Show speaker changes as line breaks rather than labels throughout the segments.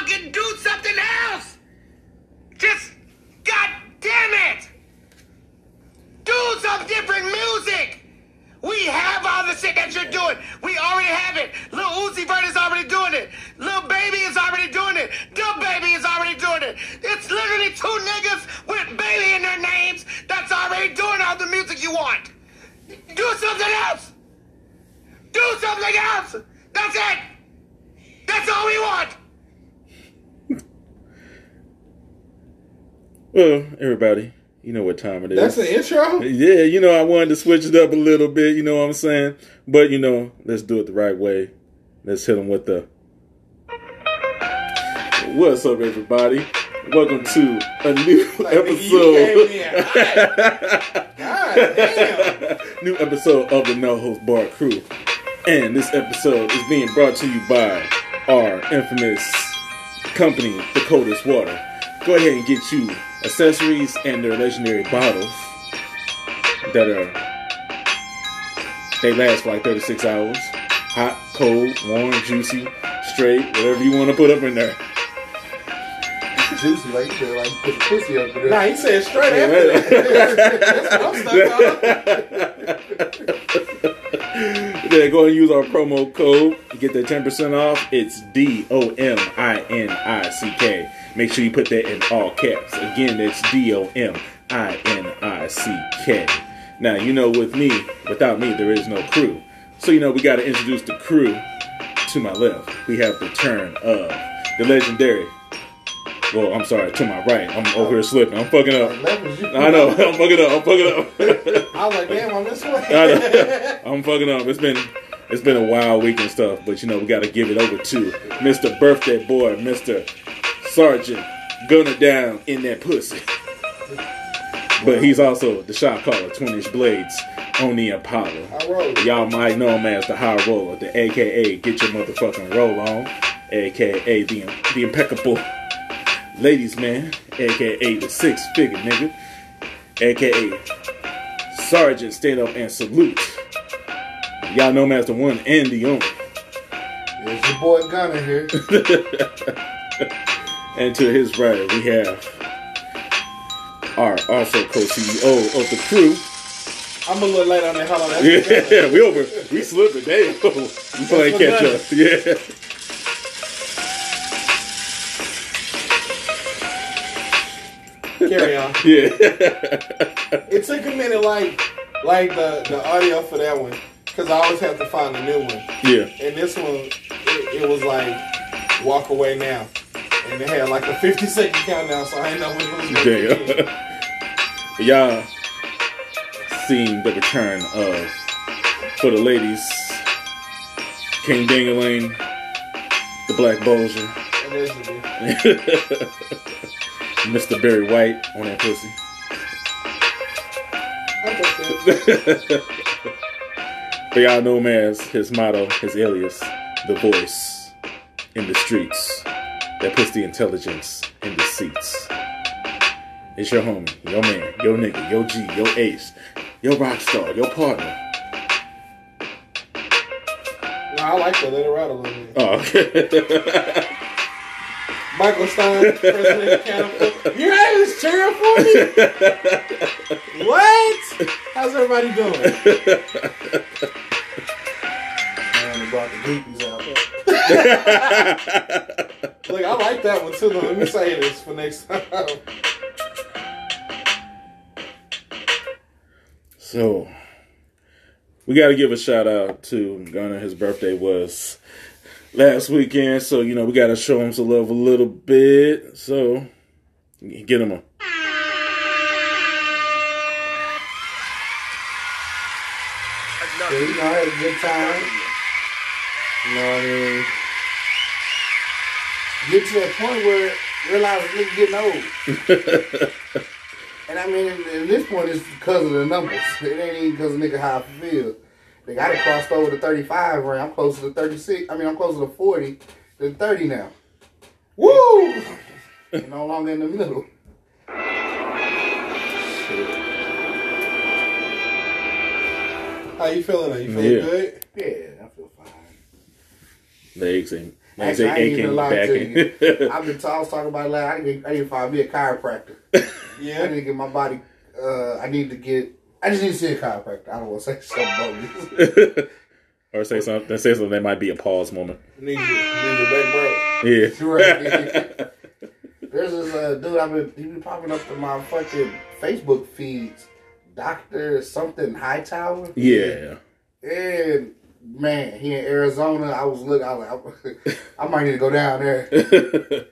fucking do something else. Just, god damn it. Do some different music. We have all the shit that you're doing. We already have it. Lil Uzi Vert is already doing it. Lil Baby is already doing it. Dub Baby is already doing it. It's literally two niggas with baby in their names that's already doing all the music you want. Do something else. Do something else. That's it. That's all we want.
Well, everybody, you know what time it is.
That's the intro.
Yeah, you know, I wanted to switch it up a little bit, you know what I'm saying? But, you know, let's do it the right way. Let's hit them with the. What's up, everybody? Welcome to a new
Like, nigga, you came
episode.
in God damn.
new episode of the No Holds Barred Crew. And this episode is being brought to you by our infamous company, The Coldest Water. Go ahead and get you accessories and their legendary bottles that are they last for like 36 hours. Hot, cold, warm, juicy, straight, whatever you want to put up in there.
Juicy, like you feel like put your pussy up in
Nah, he said straight after that. That's what I'm stuck on.
Yeah, go and use our promo code. You get that 10% off. It's D O M I N I C K. Make sure you put that in all caps. Again, it's D O M I N I C K. Now, you know, with me, without me, there is no crew. So, you know, we got to introduce the crew. To my left, we have the turn of the legendary. Well, I'm sorry, to my right. I'm over here slipping. I'm fucking up.
Left is you.
I know. I'm fucking up. I'm fucking up.
I was like, damn, I'm this way.
I know. I'm fucking up. It's been it's been a wild week and stuff, but you know we got to give it over to Mr. Birthday Boy, Mr. Sergeant, gunner down in that pussy. But he's also the shot caller, Twinish Blades on the Impala.
Rolled.
Y'all might know him as the High Roller, the AKA Get Your Motherfucking Roll On, AKA the the Impeccable Ladies Man, AKA the Six Figure Nigga, AKA Sergeant Stand Up and Salute. Y'all know him as the one and the only.
It's your boy Gunna here.
And to his right, we have our also co-CEO of the crew.
I'm a little late on that. Hold on. That's
Yeah, we over. We slipping. Damn. We playing catch up. Yeah.
Carry on.
Yeah.
It took a minute, like, like the the audio for that one, because I always have to find a new one.
yeah.
And this one, it, it was like, walk away now, and they had like a 50 second countdown, so I didn't know when it was going
Damn. Y'all seen the return of for the ladies, King Dingaling, the Black Bulger, Mr. Barry White on that pussy. But y'all know him as his motto, his alias, the voice in the streets that puts the intelligence in the seats. It's your homie, your man, your nigga, your G, your ace, your rock star, your partner.
No, I like that. Let it ride a little bit.
Oh, okay.
Michael Stein, President of Catapult. You guys cheering for me? what? How's everybody doing?
Man, they brought the groupies out.
Look, I like that one too. Though. Let me say this for next time.
So, we got to give a shout out to Gunna. His birthday was last weekend, so you know we got to show him some love a little bit. So, get him a.
Yeah, you know, I had a good time. You know what I mean? Get to that point where realize nigga getting old. and I mean, and, and this point is because of the numbers. It ain't even because of nigga how I feel. They got it crossed over to 35 right? I'm closer to 36. I mean, I'm closer to 40 than 30 now.
Woo!
And no longer in the middle.
How you feeling? Are you feeling
Yeah.
good?
Yeah, I feel fine.
Legs ain't Like I say,
Actually, I ain't
aching
even lie to you. I've been. I was talking about it last. I need, I need to find me a chiropractor.
yeah, I
need to get my body. Uh, I need to get. I just need to see a chiropractor. I don't want to say something bogus.
or say something. Say something that might be a pause moment.
Need your, need your back, bro.
Yeah.
Right. There's this uh, dude. I've been. He been popping up to my fucking Facebook feeds. Doctor something Hightower.
Yeah.
And man, he in Arizona. I was looking. I was like, I might need to go down there.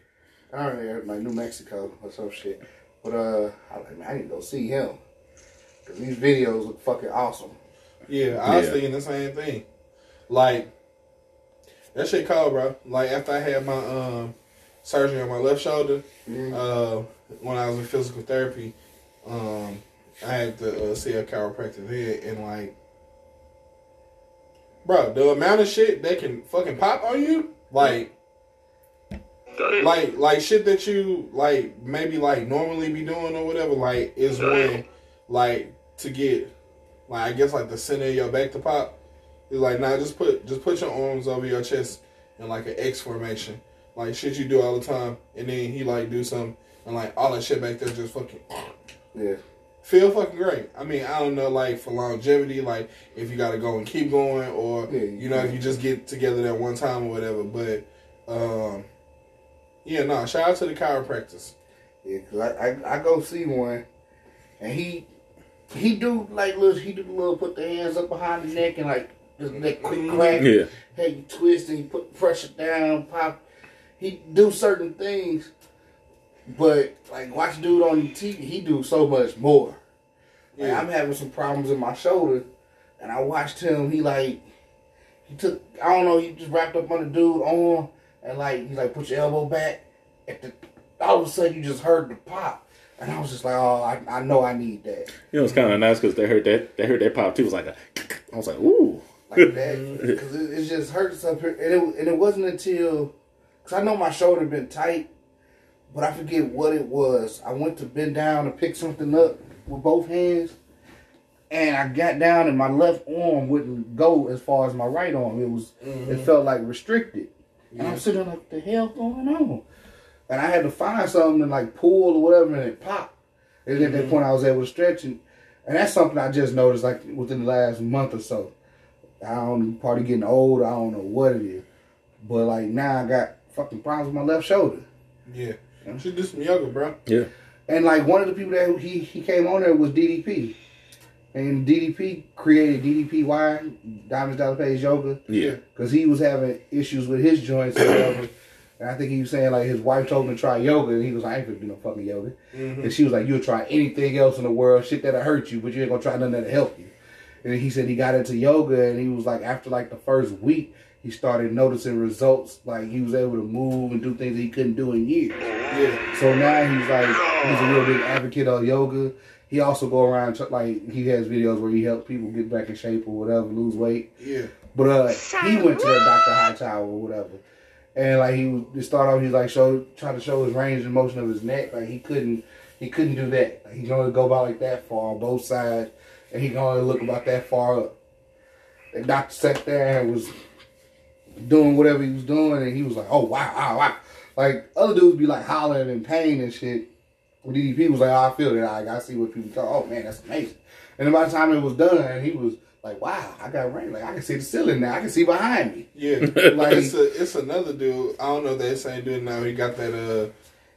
I don't know, like New Mexico or some shit. But uh, I was like, man, I need to go see him because these videos look fucking awesome.
Yeah, I was
Yeah.
thinking the same thing. Like that shit cold, bro. Like after I had my um surgery on my left shoulder, uh, when I was in physical therapy, um, I had to uh, see a chiropractor there, and like, bro, the amount of shit that can fucking pop on you, like. Like like shit that you like maybe like normally be doing or whatever like is when like to get like I guess like the center of your back to pop. He's like, nah, just put just put your arms over your chest in like an X formation, like shit you do all the time. And then he like do something and like all that shit back there just fucking
Yeah,
feel fucking great. I mean, I don't know like for longevity, like if you got to go and keep going, or
Yeah,
you know if you just get together that one time or whatever. But um, yeah, no, shout out to the chiropractors.
yeah. Cause I, I I go see one, and he he do like little he do little put the hands up behind the neck and like just that quick crack.
Yeah.
Hey, you twist and you put pressure down, pop. He do certain things, but like watch dude on TV, he do so much more. Like,
Yeah.
I'm having some problems in my shoulder, and I watched him. He like he took I don't know. He just wrapped up on the dude arm and like he like put your elbow back. At the all of a sudden you just heard the pop, and I was just like, oh, I, I know I need that.
You know, it's kind of nice because they heard that. They heard that pop too. It was like a. I was like, ooh.
like that because it, it just hurts up here. And it, and it wasn't until because I know my shoulder been tight, but I forget what it was. I went to bend down to pick something up with both hands, and I got down and my left arm wouldn't go as far as my right arm. It was it mm-hmm. felt like restricted, and I'm sitting there like, what the hell going on? And I had to find something to like pull or whatever, and it popped. And at that mm-hmm. point, I was able to stretch, and, and that's something I just noticed like within the last month or so. I don't probably getting old. I don't know what it is, but like now I got fucking problems with my left shoulder.
Yeah, you should do some yoga, bro.
Yeah.
And like one of the people that he he came on there was DDP, and DDP created DDPY Diamond Dallas Page Yoga
Yeah.
because he was having issues with his joints or whatever. And I think he was saying like his wife told him to try yoga, and he was like, "I ain't gonna do no fucking yoga." Mm-hmm. And she was like, "You'll try anything else in the world, shit that'll hurt you, but you ain't gonna try nothing that'll help you." And he said he got into yoga, and he was like, after like the first week, he started noticing results. Like he was able to move and do things that he couldn't do in years.
Yeah,
So now he's like he's a real big advocate of yoga. He also go around like he has videos where he helps people get back in shape or whatever, lose weight.
yeah.
But uh, he went to that Dr. Hightower or whatever, and like he to start off, he was like show trying to show his range of motion of his neck. Like he couldn't he couldn't do that. Like, he can only go about like that far on both sides, and he can only look about that far up. The doctor sat there and was doing whatever he was doing, and he was like, "Oh wow, wow, wow!" Like other dudes be like hollering in pain and shit. Well, DDP was like, oh, "I feel it. I, I see what people talk. Oh man, that's amazing." And then by the time it was done, and he was like, "Wow, I got rain. Like I can see the ceiling now. I can see behind me."
Yeah,
Like-
it's a, it's another dude. I don't know that same dude now. He got that uh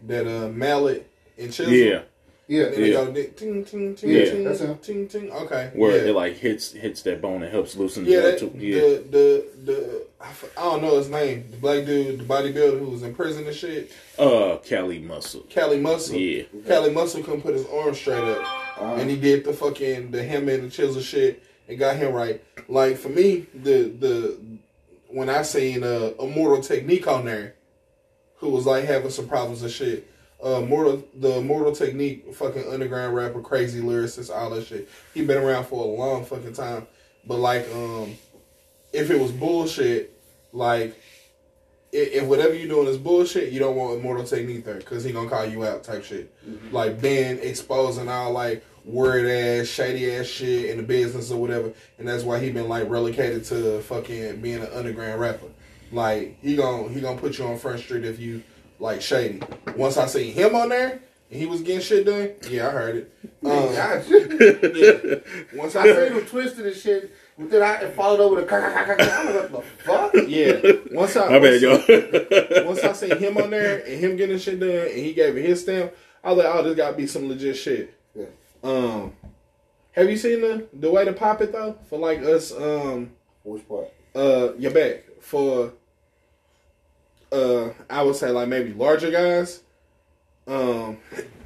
that uh mallet and chisel.
Yeah.
Yeah,
And they
Yeah.
go ting ting ting
Yeah.
ting
That's him.
ting ting. Okay.
Where
yeah.
it like hits hits that bone and helps loosen
yeah,
the
that,
other. Yeah.
the the the I f- I don't know his name. The black dude, the bodybuilder who was in prison and shit.
Uh, Cali muscle.
Cali Muscle.
Yeah.
Cali Muscle couldn't put his arm straight up. And he did the fucking the hammer and the chisel shit and got him right. Like for me, the the when I seen uh Immortal Technique on there, who was like having some problems and shit. Uh, Mortal, the Mortal Technique, fucking underground rapper, crazy lyricist, all that shit. He been around for a long fucking time. But like, um, if it was bullshit, like if, if whatever you're doing is bullshit, you don't want Immortal Technique there because he gonna call you out type shit. Like being exposing all like word ass, shady ass shit in the business or whatever, and that's why he been like relocated to fucking being an underground rapper. Like he gon' he gonna put you on Front Street if you like shady. Once I seen him on there and he was getting shit done, yeah, I heard it. Um, yeah. Once I
I seen
heard,
him twisted and shit, but then I followed over the. I'm like, what the fuck?
yeah. Once I
My bad,
once-
y'all.
once I seen him on there and him getting shit done and he gave it his stamp, I was like, oh, this gotta be some legit shit.
Yeah.
Um, have you seen the the way to pop it though? For like us, um,
Which part?
uh, your back for, uh, I would say like maybe larger guys. Um,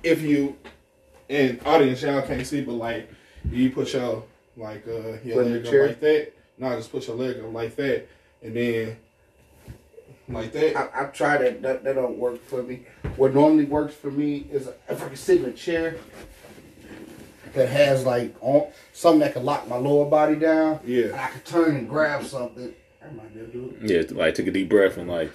if you, and audience y'all can't see, but like you put your like uh your
Put
leg up like that. No, just put your leg up like that, and then like that.
I, I've tried it. That, that don't work for me. What normally works for me is if I can sit in a chair that has like on, something that can lock my lower body down.
Yeah.
And I can turn and grab something. I might be able to do it.
yeah, like take a deep breath and like,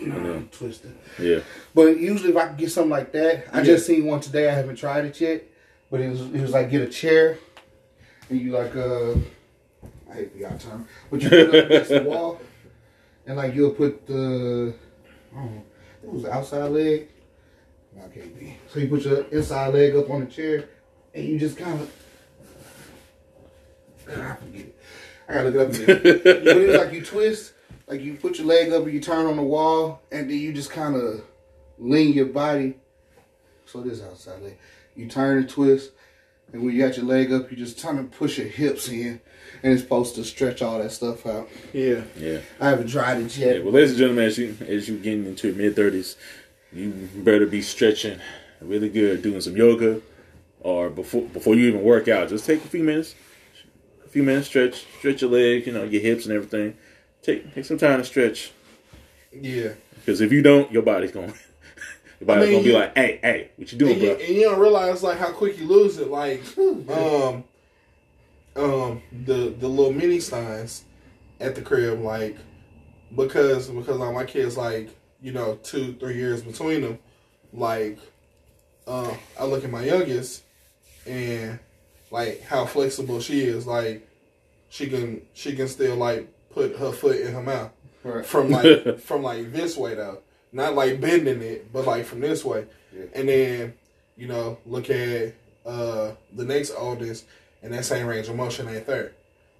No, I'm twisted.
yeah.
But usually, if I can get something like that, I
Yeah.
just seen one today. I haven't tried it yet, but it was it was like get a chair, and you like uh, I hate the y'all term, but you put it up against the wall, and like you'll put the, I don't know, it was the outside leg. No, I can't be. So you put your inside leg up on the chair, and you just kind of. I forget it. I gotta look it up again. but like you twist, like you put your leg up and you turn on the wall, and then you just kind of lean your body. So this outside leg, you turn and twist, and when you got your leg up, you just turn and push your hips in, and it's supposed to stretch all that stuff out.
Yeah.
Yeah.
I haven't tried it
Yeah,
yet.
well, ladies and gentlemen, as you as you getting into your mid thirties, you better be stretching really good, doing some yoga, or before before you even work out, just take a few minutes, a few minutes stretch, stretch your legs, you know, your hips and everything. Take take some time to stretch,
Yeah.
because if you don't, your body's going, your body's
mean,
gonna be
you-
like, hey, hey, what you doing,
and you,
bro?
and you don't realize like how quick you lose it. Like, um, um, the the little mini steins at the crib, like, because because like my kids, like, you know, two three years between them, like, uh, I look at my youngest and like how flexible she is. Like, she can she can still like put her foot in her mouth
Right.
from like from like this way though, not like bending it, but like from this way.
Yeah.
And then you know look at uh the next oldest, and that same range of motion ain't there.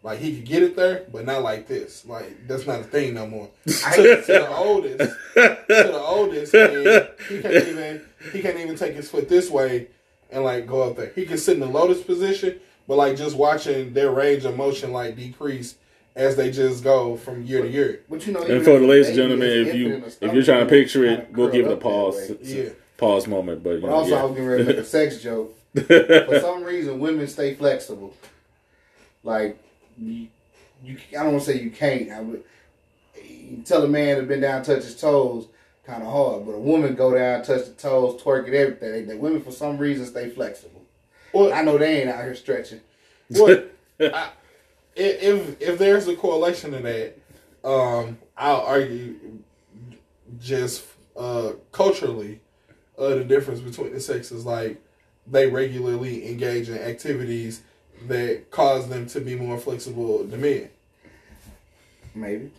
Like he could get it there, but not like this. Like that's not a thing no more. to, to the oldest, to the oldest, and he can't even he can't even take his foot this way and like go up there. He can sit in the lotus position, but like just watching their range of motion like decrease as they just go from year to year.
But you know,
And for the
the
ladies and gentlemen, if you
infant in the
if
stomach,
you're trying to picture it, we'll give it a
curl up that
pause,
way.
It's a
Yeah.
pause moment. But you
But
know,
also, I
yeah.
was getting ready to make a sex joke. For some reason, women stay flexible. Like, you, you I don't want to say you can't. I would, you tell a man to bend down, touch his toes, kind of hard. But a woman go down, touch the toes, twerk and everything. The women, for some reason, stay flexible.
Well,
I know they ain't out here stretching.
What I, if if there's a correlation to that, um, I'll argue just uh, culturally, uh, the difference between the sexes, like they regularly engage in activities that cause them to be more flexible than men.
Maybe.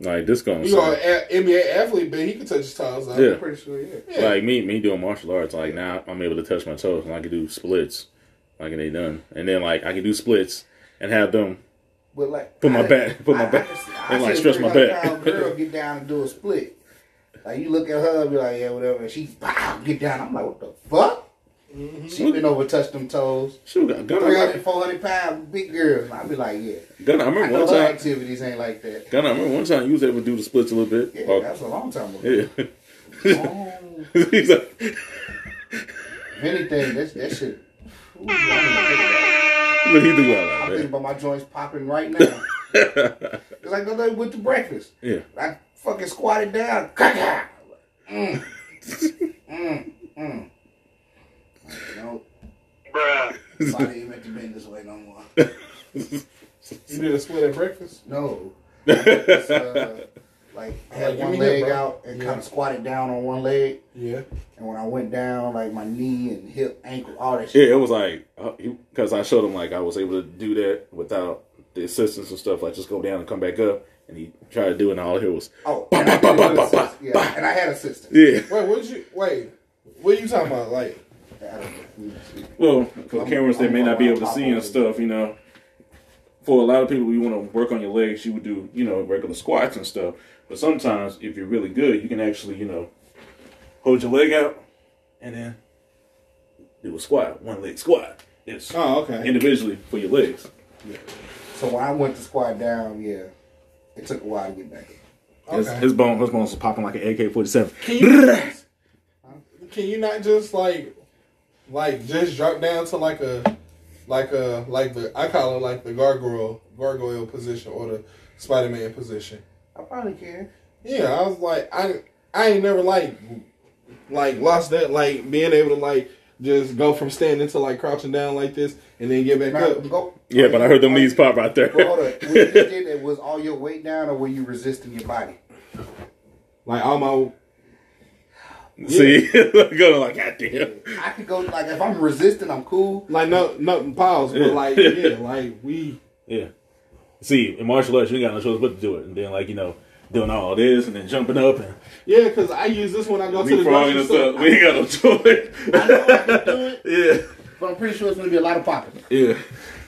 like this going
You know, an NBA athlete, but he can touch his toes. Though.
Yeah.
I'm pretty sure, yeah.
Yeah.
Like me, me doing martial arts. Like now, I'm able to touch my toes and I can do splits. Like and they done, and then like I can do splits and have them
But like,
Put my
I-
back- put my
I-
back-
I
and,
I
like,
see
stretch my
300
back.
pound girl get down and do a split. Like you look at her, and be like, yeah, whatever. And she pow, get down. I'm like, what the fuck?
Mm-hmm.
She been over touch them toes.
shoot. Gunna,
300, 400 pound big girls. And I be like, yeah.
Gunna, I
I
remember
know
one
her
time.
activities ain't like that.
Gunna, I remember one time you was able to do the splits a little bit.
Yeah,
Oh,
that's a long time ago.
yeah.
Oh,
He's like,
if anything, that's that shit. Ooh, I'm thinking
look, he do all
about- I'm
that.
thinking about my joints popping right now. It's like the other day with the breakfast.
Yeah.
I fucking squatted down. Mm. mm, mm. No,
Bruh.
body ain't meant to bend this way no more.
You did a split at breakfast.
No. It's, uh, like had
Like,
one leg
that,
out and
Yeah.
kind of squatted down on one leg,
Yeah.
and when I went down, like my knee and hip, ankle, all that shit.
Yeah, it was like because I showed him like I was able to do that without the assistance and stuff. Like just go down and come back up, and he tried to do it, and all I hear was,
Oh,
Bah,
and I,
bah, bah, bah, bah,
yeah,
bah.
and I had assistance.
yeah.
Wait, what did you wait? What are you talking about? Like,
I don't know.
Well, for
I'm-
cameras that may not be able to see and stuff, you know. For a lot of people, you want to work on your legs, you would do, you know, regular squats and stuff. But sometimes, if you're really good, you can actually, you know, hold your leg out and then do a squat, one leg squat. It's
oh, okay.
individually for your legs. Yeah.
So when I went to squat down, yeah, it took a while to get back.
His,
Okay.
his bone, his bones was popping like an AK forty seven.
Can you, can you not just like, like just drop down to like a, like a like the I call it like the gargoyle gargoyle position or the Spider Man position.
I probably can.
Yeah, I was like, I I ain't never like like lost that like being able to like just go from standing to like crouching down like this and then get back
Now,
up.
go.
Yeah, but I heard them knees pop right there.
Well, hold on. When you did that, was all your weight down, or were you resisting your body?
Like all my
See, going like, God damn.
I could go like if I'm resisting, I'm cool.
like no no pause, but like yeah, like we
Yeah. See, in martial arts, you ain't got no choice but to do it. And then, like, you know, doing all this and then jumping up and
yeah, because I use this when I go to the grocery store.
We ain't got no choice.
I know I can do it,
yeah.
but I'm pretty sure it's going to be a lot of popping.
Yeah.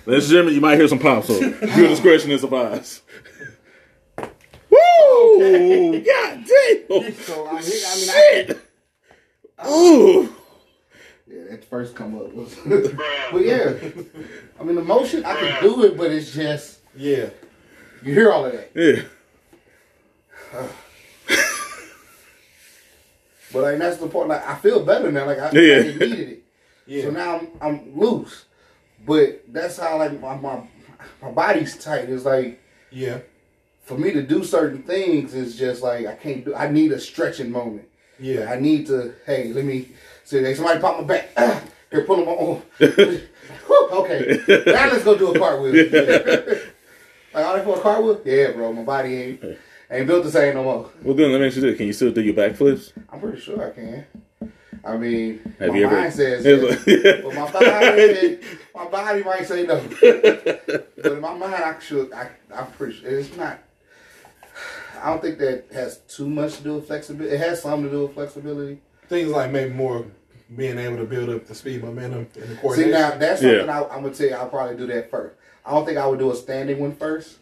Ladies and gentlemen, you might hear some pops, so your discretion is advised. Woo! God damn!
So I mean, I mean, I,
Shit! Ooh!
yeah, that first come up was, but yeah, I mean the motion I can do it, but it's just
Yeah,
you hear all of that.
Yeah.
But like that's the part. Like I feel better now. Like I,
Yeah.
I needed it.
yeah,
So now I'm, I'm loose. But that's how like my, my my body's tight. It's like
yeah,
for me to do certain things is just like I can't do. I need a stretching moment.
yeah.
I need to. Hey, let me. See, hey, somebody pop my back. Here, pull my arm. Okay, now let's go do a cartwheel. like all that for a cartwheel? Yeah, bro. My body ain't ain't built the same no more.
Well, then let me ask you this: Can you still do your backflips?
I'm pretty sure I can. I mean,
Have
my
you ever-
mind says yes,
like-
but my body, my body might say no. but in my mind, I should. I, I'm pretty sure it's not. I don't think that has too much to do with flexibility. It has something to do with flexibility.
Things like maybe more being able to build up the speed, momentum, and the
court.
See
now, that's
Yeah.
something I, I'm gonna tell you. I'll probably do that first. I don't think I would do a standing one first.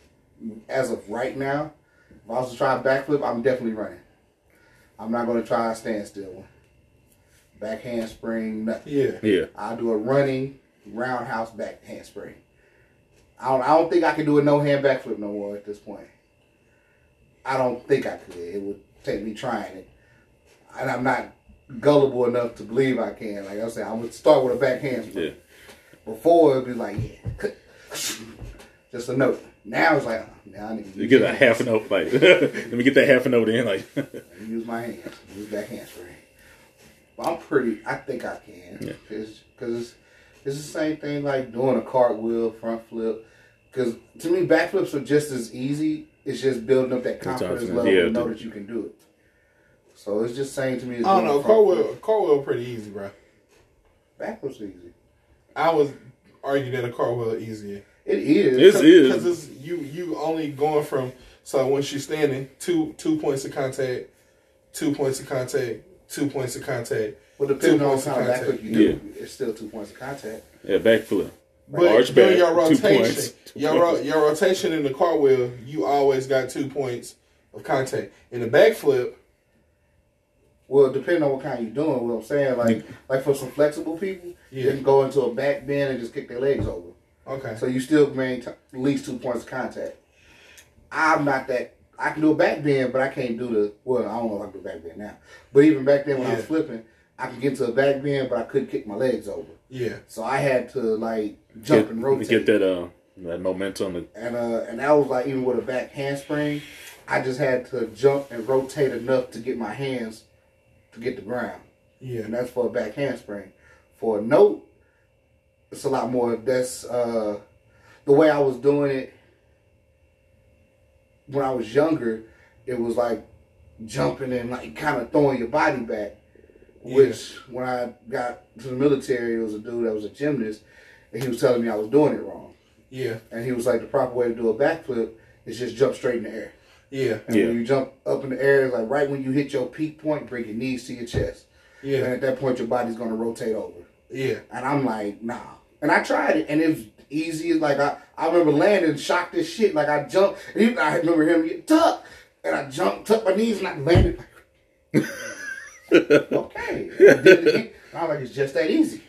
As of right now, if I was to try a backflip, I'm definitely running. I'm not gonna try a standstill one. Back handspring, nothing.
yeah,
yeah.
I'll do a running roundhouse back handspring. I don't, I don't think I can do a no hand backflip no more at this point. I don't think I could. It would take me trying it. And I'm not gullible enough to believe I can. Like I said, I would start with a back handspring.
Yeah.
Before it'd be like, yeah, just a note. Now it's like, now I need to
You get
your
a half a
hands.
note, like let me get that half a note in, like
Use my hands. Use back handspring. But I'm pretty. I think I can.
Yeah.
Cause, cause it's, it's the same thing like doing a cartwheel, front flip. Cause to me, backflips are just as easy. It's just building up that confidence
confidence,
level
yeah,
to know
dude.
that you can do it. So it's just saying to me, it's
I don't know.
a
Cartwheel, cartwheel, pretty easy, bro.
Backflips are easy.
I was arguing that a cartwheel easier.
It is.
It's- is.
because it's you you only going from so once you're standing two two points of contact, two points of contact, two points of contact.
well, depending
two
on
points
what
of contact.
backflip you do, it's still two points of contact.
yeah, backflip.
But
Arch back,
your
two
rotation,
points. Two
your ro-
points.
your rotation in the cartwheel, you always got two points of contact. In the backflip,
Well, depending on what kind you're doing, what I'm saying, like like for some flexible people,
Yeah.
they can go into a back bend and just kick their legs over.
okay,
So you still maintain at least two points of contact. I'm not that. I can do a back bend, but I can't do the. Well, I don't know if I can do back bend now. But even back then when I was flipping, I could get to a back bend, but I couldn't kick my legs over.
yeah,
So I had to like jump
Get,
and rotate.
get that uh that momentum. And
uh, and that was like even with a back handspring, I just had to jump and rotate enough to get my hands to get the ground.
yeah,
and that's for a back handspring. For a note, it's a lot more. That's uh, the way I was doing it when I was younger. It was like jumping and like kind of throwing your body back. Which when I got to the military, it was a dude that was a gymnast, and he was telling me I was doing it wrong.
yeah,
And he was like, the proper way to do a backflip is just jump straight in the air.
Yeah.
And
Yeah.
when you jump up in the air, it's like right when you hit your peak point, bring your knees to your chest.
Yeah.
And at that point, your body's gonna rotate over.
Yeah.
And I'm like, nah. And I tried it, and it was easy. Like I, I remember landing shocked as shit. Like I jumped, and even, I remember him get tuck, and I jumped, tucked my knees, and I landed. okay. And I did it again. I was like, it's just that easy.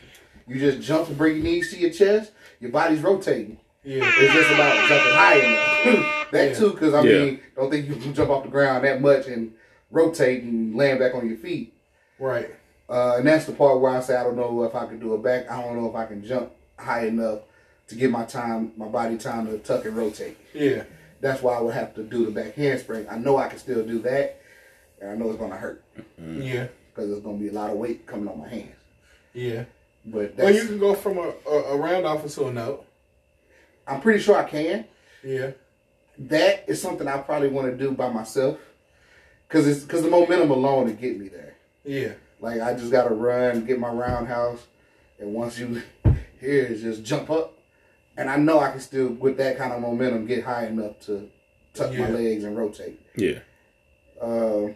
You just jump and bring your knees to your chest. Your body's rotating.
Yeah.
It's just about jumping high enough. that
Yeah.
too, because I
Yeah.
mean, don't think you can jump off the ground that much and rotate and land back on your feet.
Right.
Uh, and that's the part where I say I don't know if I can do it back. I don't know if I can jump high enough to get my time, my body time to tuck and rotate.
Yeah.
That's why I would have to do the back handspring. I know I can still do that, and I know it's gonna hurt
Yeah.
because there's gonna be a lot of weight coming on my hands.
Yeah.
But
Well, you can go from a, a, a round off into a note.
I'm pretty sure I can.
Yeah.
That is something I probably want to do by myself, cause it's cause the momentum alone to get me there.
Yeah.
Like I just gotta run, get my roundhouse, and once you here is just jump up, and I know I can still with that kind of momentum get high enough to tuck my legs and rotate.
Yeah.
Uh,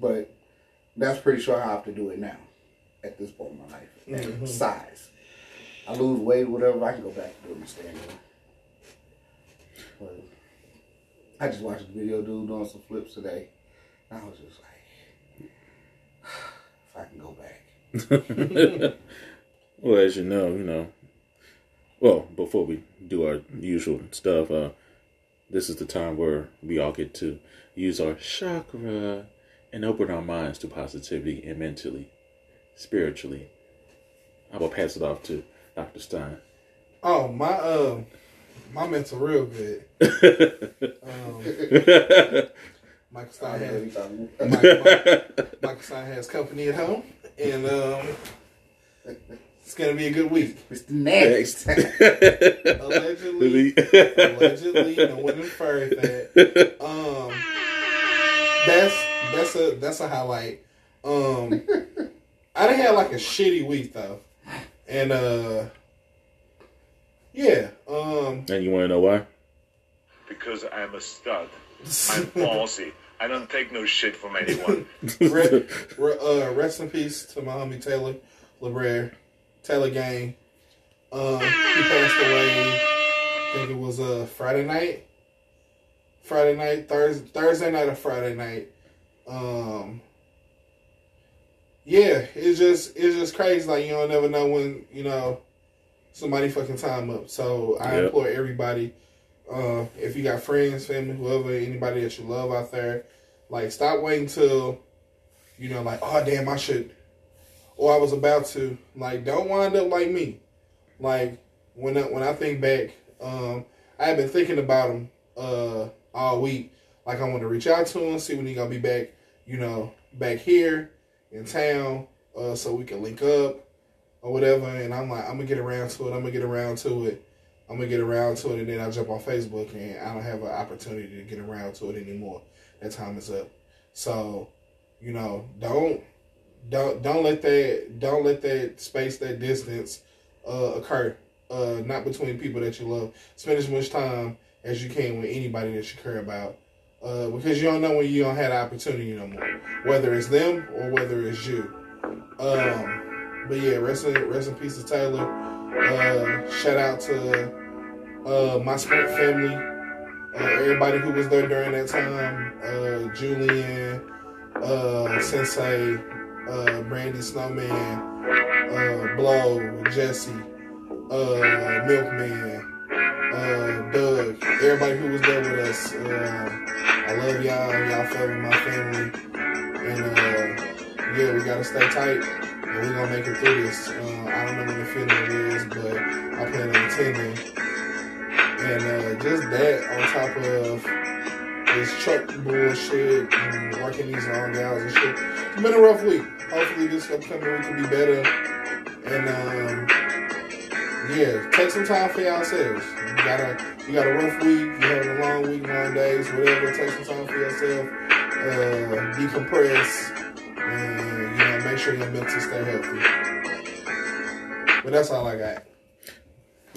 but that's pretty sure how I have to do it now, at this point in my life.
Mhm.
And size, I lose weight, whatever, I can go back to doing the standing. But I just watched a video dude doing some flips today, and I was just like, if I can go back.
well, as you know, you know. Well, before we do our usual stuff, uh, this is the time where we all get to use our chakra and open our minds to positivity and mentally, spiritually. I will pass it off to Dr. Stein.
Oh, my uh, my mental real good. Um, Michael
I
Stein has
you talking-
Mike, Mike, Michael Stein has company at home, and um, it's gonna be a good week.
Mr. Next.
Allegedly, allegedly, no one inferred that. Um, that's that's a that's a highlight. Um, I done had like a shitty week though, and uh, yeah, um,
and you want to know why?
Because I'm a stud. I'm ballsy. I don't take no shit from anyone.
re- re- uh, rest in peace to my homie Taylor LeBrere, Taylor Gang. Um, he passed away. I think it was uh Friday night. Friday night, Thursday, Thursday night or Friday night. Um, yeah, it's just it's just crazy. Like you don't never know when you know somebody fucking time up. So I
Yep.
implore everybody, uh, if you got friends, family, whoever, anybody that you love out there, like stop waiting till you know, like oh damn, I should, or I was about to. Like don't wind up like me. Like when I, when I think back, um, I have been thinking about him uh, all week. Like I want to reach out to him, see when he gonna be back. You know, back here in town, uh, so we can link up or whatever. And I'm like, I'm gonna get around to it. I'm gonna get around to it. I'm gonna get around to it, and then I jump on Facebook, and I don't have an opportunity to get around to it anymore. That time is up. So, you know, don't don't don't let that don't let that space that distance uh, occur. Uh, not between people that you love. Spend as much time as you can with anybody that you care about. Uh, because you don't know when you don't have the opportunity no more. Whether it's them or whether it's you. Um, but yeah, rest in rest in peace to Taylor. Uh, shout out to uh, my Sprint family. Uh, everybody who was there during that time. Uh, Julian, uh, Sensei, uh, Brandy Snowman, Blow, Jesse, Milkman, Doug, everybody who was there with us. I love y'all. Y'all fell in my family. And yeah, we gotta stay tight. We're gonna make it through this. Uh, I don't know when the funeral is, but I plan on attending. And uh, just that on top of this truck bullshit and working these long hours and shit. It's been a rough week. Hopefully this upcoming week will be better. And um, yeah, take some time for yourselves. You got a you got a rough week. You having a long week, long days, whatever. Take some time for yourself. Uh, decompress, and sure your mental stay healthy. But that's all I got.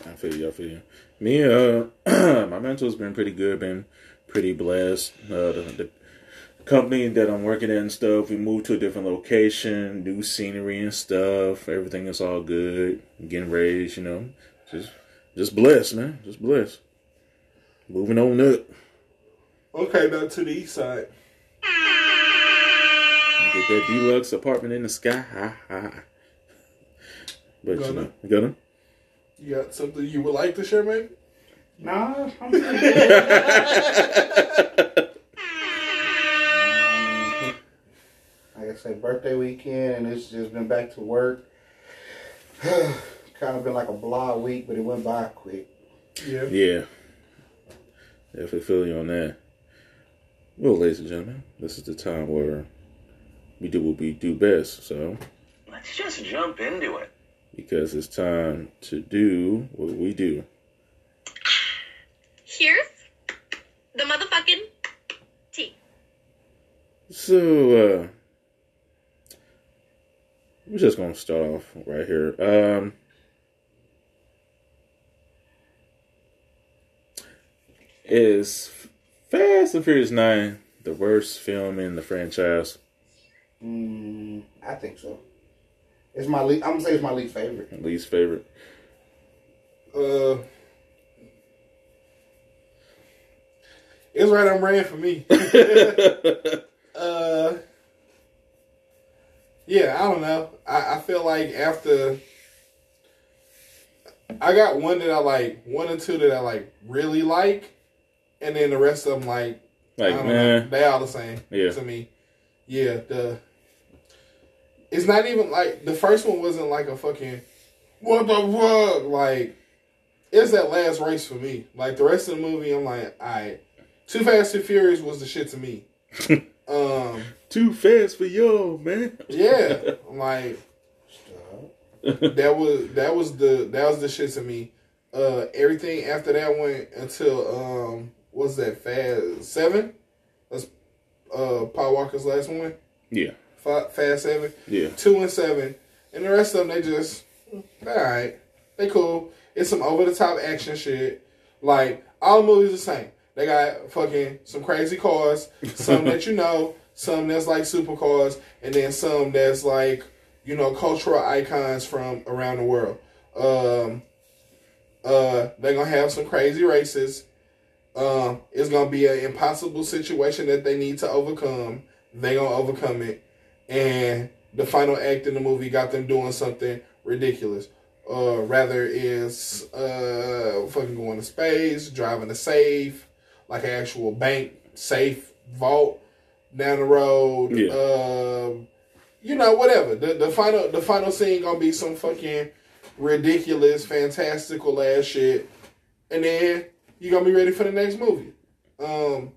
I feel you. I feel you. Me, uh, my mental's been pretty good. Been pretty blessed. Uh, the, the company that I'm working at and stuff, we moved to a different location, new scenery and stuff. Everything is all good. Getting raised, you know. Just just blessed, man. Just blessed. Moving on up.
Okay, now to the east side.
Get that deluxe apartment in the sky. Ha, ha. But you
Gonna.
know, you got him?
You got something you would like to share, man?
Nah, I'm pretty good. Like I said, birthday weekend, and it's just been back to work. kind of been like a blah week, but it went by quick.
Yeah.
Yeah. Definitely feel you on that. Well, ladies and gentlemen, this is the time where we do what we do best. So,
Let's just jump into it.
because it's time to do what we do.
Here's the motherfucking tea.
So, uh, we're just gonna start off right here. Um, is Fast and Furious Nine the worst film in the franchise?
Mm, I think so. It's my least. I'm gonna say it's my least favorite.
Least favorite?
Uh, it's right on brand for me. uh, yeah, I don't know. I, I feel like after I got one that I like, one or two that I like really like, and then the rest of them like I
Like,
don't know,
man,
they all the same
Yeah.
to me. Yeah, the it's not even like the first one wasn't like a fucking what the fuck like it's that last race for me. Like the rest of the movie, I'm like, alright. Too Fast and Furious was the shit to me. um,
too fast for y'all, man.
yeah, I'm like that was that was the that was the shit to me. Uh, everything after that went until um, what's that? Fast Seven. That's uh Paul Walker's last one.
Yeah,
Fa- Fast Seven.
yeah,
two and seven, and the rest of them they just all right. They cool. It's some over the top action shit. Like all the movies the same. They got fucking some crazy cars, some that you know, some that's like supercars, and then some that's like you know cultural icons from around the world. Um, uh, they're gonna have some crazy races. Um, it's gonna be an impossible situation that they need to overcome. They're gonna overcome it, and the final act in the movie got them doing something ridiculous. Uh, rather is uh fucking going to space, driving a safe, like an actual bank safe vault down the road.
Yeah.
Um, you know, whatever. The the final the final scene gonna be some fucking ridiculous, fantastical ass shit, and then you gonna be ready for the next movie. Um,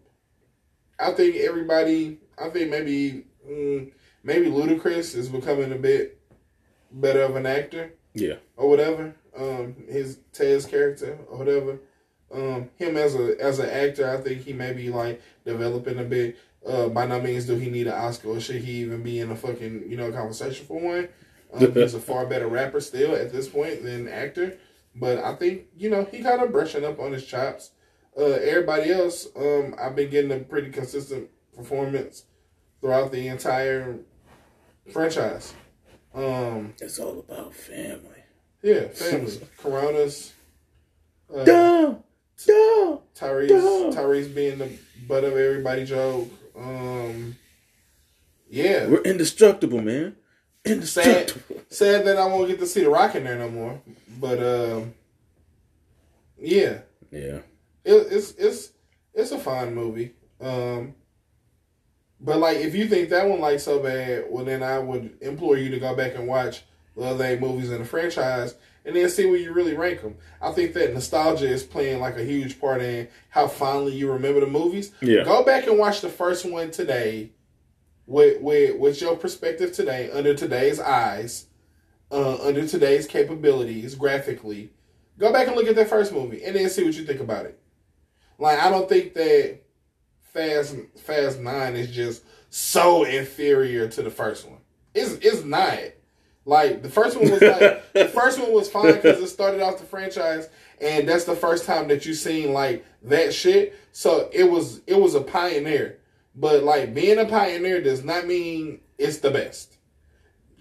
I think everybody. I think maybe mm, maybe Ludacris is becoming a bit better of an actor
yeah,
or whatever. Um, his Tej character or whatever. Um, him as a as an actor, I think he may be like developing a bit. Uh, by no means do he need an Oscar or should he even be in a fucking you know conversation for one. Um, he's a far better rapper still at this point than actor, but I think you know he kind of brushing up on his chops. Uh, everybody else, um, I've been getting a pretty consistent performance throughout the entire franchise. Um,
it's all about family.
yeah, family. Coronas. Uh,
Dumb, dumb.
Tyrese. Tyrese being the butt of everybody joke. Um, yeah,
We're indestructible, man.
sad,
Indestructible.
sad that I won't get to see the Rock in there no more. But um, yeah,
Yeah,
it, it's it's it's a fine movie. Um, but like, if you think that one like so bad, well, then I would implore you to go back and watch the other eight movies in the franchise, and then see where you really rank them. I think that nostalgia is playing like a huge part in how fondly you remember the movies.
Yeah.
Go back and watch the first one today, with with with your perspective today, under today's eyes, uh, under today's capabilities, graphically. Go back and look at that first movie, and then see what you think about it. Like, I don't think that Fast Fast Nine is just so inferior to the first one. It's it's not. Like the first one was like the first one was fine because it started off the franchise, and that's the first time that you seen like that shit. So it was it was a pioneer. But like being a pioneer does not mean it's the best.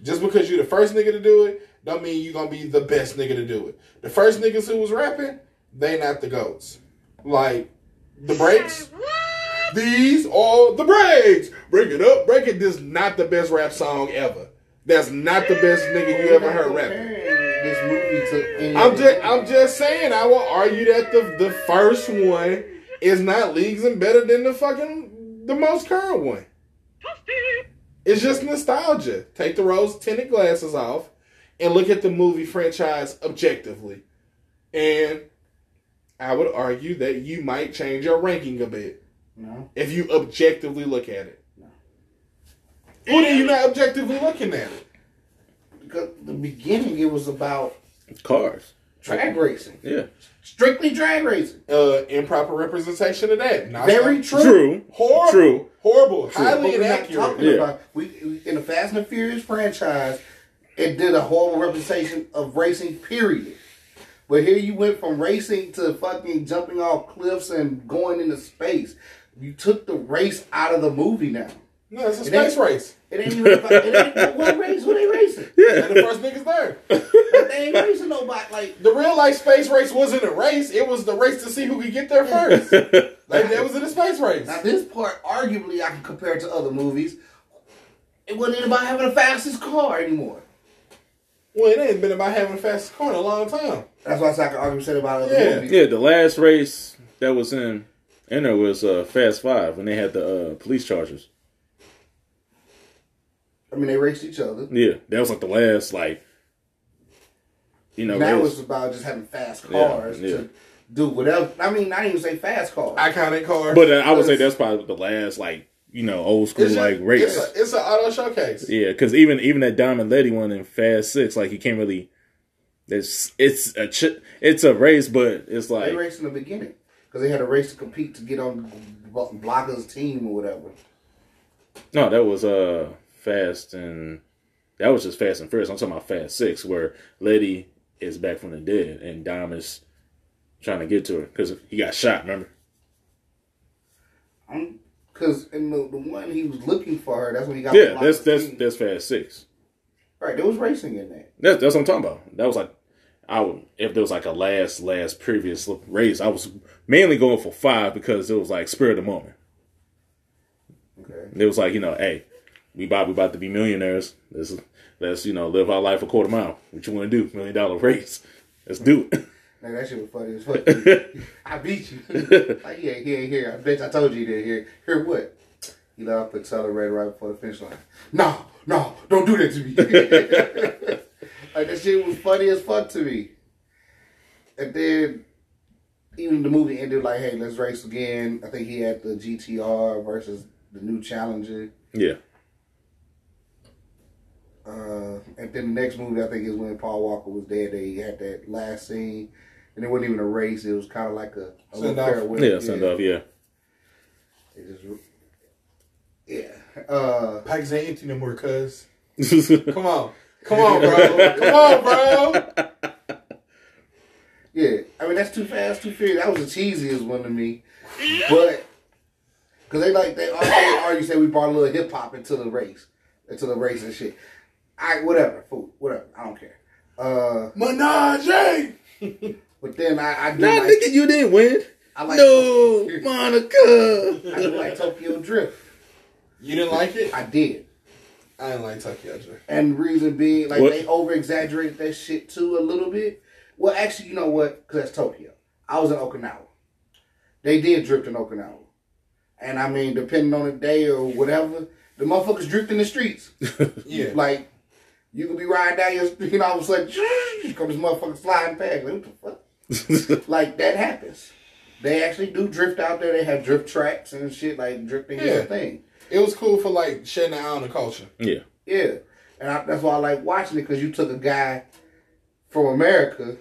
Just because you're the first nigga to do it, don't mean you're gonna be the best nigga to do it. The first niggas who was rapping, they not the goats. Like the breaks. These are the breaks. Break it up, break it. This is not the best rap song ever. That's not the best nigga you ever heard rapping.
This movie to any
I'm just. I'm just saying I will argue that the the first one is not leagues and better than the fucking the most current one. It's just nostalgia. Take the rose tinted glasses off and look at the movie franchise objectively. And I would argue that you might change your ranking a bit
No.
if you objectively look at it. Well, then you're not objectively looking at it.
Because the beginning it was about
Cars.
drag racing,
Yeah.
strictly drag racing.
Uh, improper representation of that. Not
Very true.
True.
Horrible.
True.
Horrible.
But
Highly
we're not
inaccurate.
talking
Yeah.
about we, we in the Fast and the Furious franchise. It did a horrible representation of racing. Period. But here you went from racing to fucking jumping off cliffs and going into space. You took the race out of the movie now.
No, it's a
It
space race.
It ain't even about it ain't, what race? Who they racing?
And the first niggas there.
But they ain't racing nobody. Like
The real life space race wasn't a race. It was the race to see who could get there first. like that was in a space race.
now, this part arguably I can compare it to other movies. It wasn't even about having the fastest car anymore.
Well, it ain't been about having the fastest car in a long time.
That's why I can argue said about other
Yeah.
movies.
Yeah, the last race that was in in there was uh, Fast Five when they had the uh, police chargers.
I mean, they raced each other.
Yeah, that was like the last like. You know,
now
race.
it's about just having fast cars
yeah.
to do whatever. I mean, not even say fast cars.
Iconic car.
but uh, I would say that's probably the last like you know old school
it's
like
just-
race.
It's, an auto showcase.
Yeah, because even even that Diamond Lady one in Fast Six, like you can't really. It's it's a ch- it's a race, but it's like
they raced in the beginning because they had a race to compete to get on Blocker's team or whatever.
no, that was uh Fast and that was just Fast and Furious. I'm talking about Fast Six, where Letty is back from the dead and Dom is trying to get to her because he got shot. Remember?
I'm Because in the, the one he was looking for her, that's when he got.
Yeah, that's that's
team.
that's Fast Six.
right. There was racing in that.
That's that's what I'm talking about. That was like, I would if there was like a last last previous race, I was mainly going for five because it was like spirit of the moment.
Okay.
It was like you know, hey, we about we about to be millionaires. Let's let's you know live our life a quarter mile. What you want to do? Million dollar race. Let's do it.
Man, that shit was funny as fuck. I beat you. like, yeah, he ain't here. I bet I told you he didn't hear. Hear what? You know, I put accelerator right before the finish line. No, no, don't do that to me. Like, that shit was funny as fuck to me. And then, even the movie ended like, hey, let's race again. I think he had the GTR versus the new Challenger.
yeah,
Uh, and then the next movie, I think, is when Paul Walker was dead. They had that last scene, and it wasn't even a race. It was kind of like a, a little
Send off.
farewell.
yeah, send off. Yeah,
It just, yeah. Uh,
Packs ain't empty no more, cuz. Come on. Come on, bro. Come on, bro.
yeah. I mean, that's too fast, too furious. That was the cheesiest one to me, but because they like they always argue say we brought a little hip hop into the race, into the race and shit. I whatever, fool, whatever. I don't care. Uh,
Menage.
but then I, I do
nah,
like,
nigga, you didn't win.
I like
no, Monica.
I do like Tokyo Drift.
You didn't like it?
I did.
I didn't like Tokyo Drift.
And reason being, like
What?
they over exaggerated that shit too a little bit. Well, actually, you know what? Because that's Tokyo. I was in Okinawa. They did drift in Okinawa, and I mean, depending on the day or whatever, the motherfuckers drift in the streets.
Yeah.
Like you could be riding down your street, and all of a sudden, come this motherfucker flying past. Like, what the fuck? like that happens. They actually do drift out there. They have drift tracks and shit. Like drifting is
Yeah.
a thing.
It was cool for like shedding out on the culture.
Yeah,
Yeah, and I, that's why I like watching it because you took a guy from America,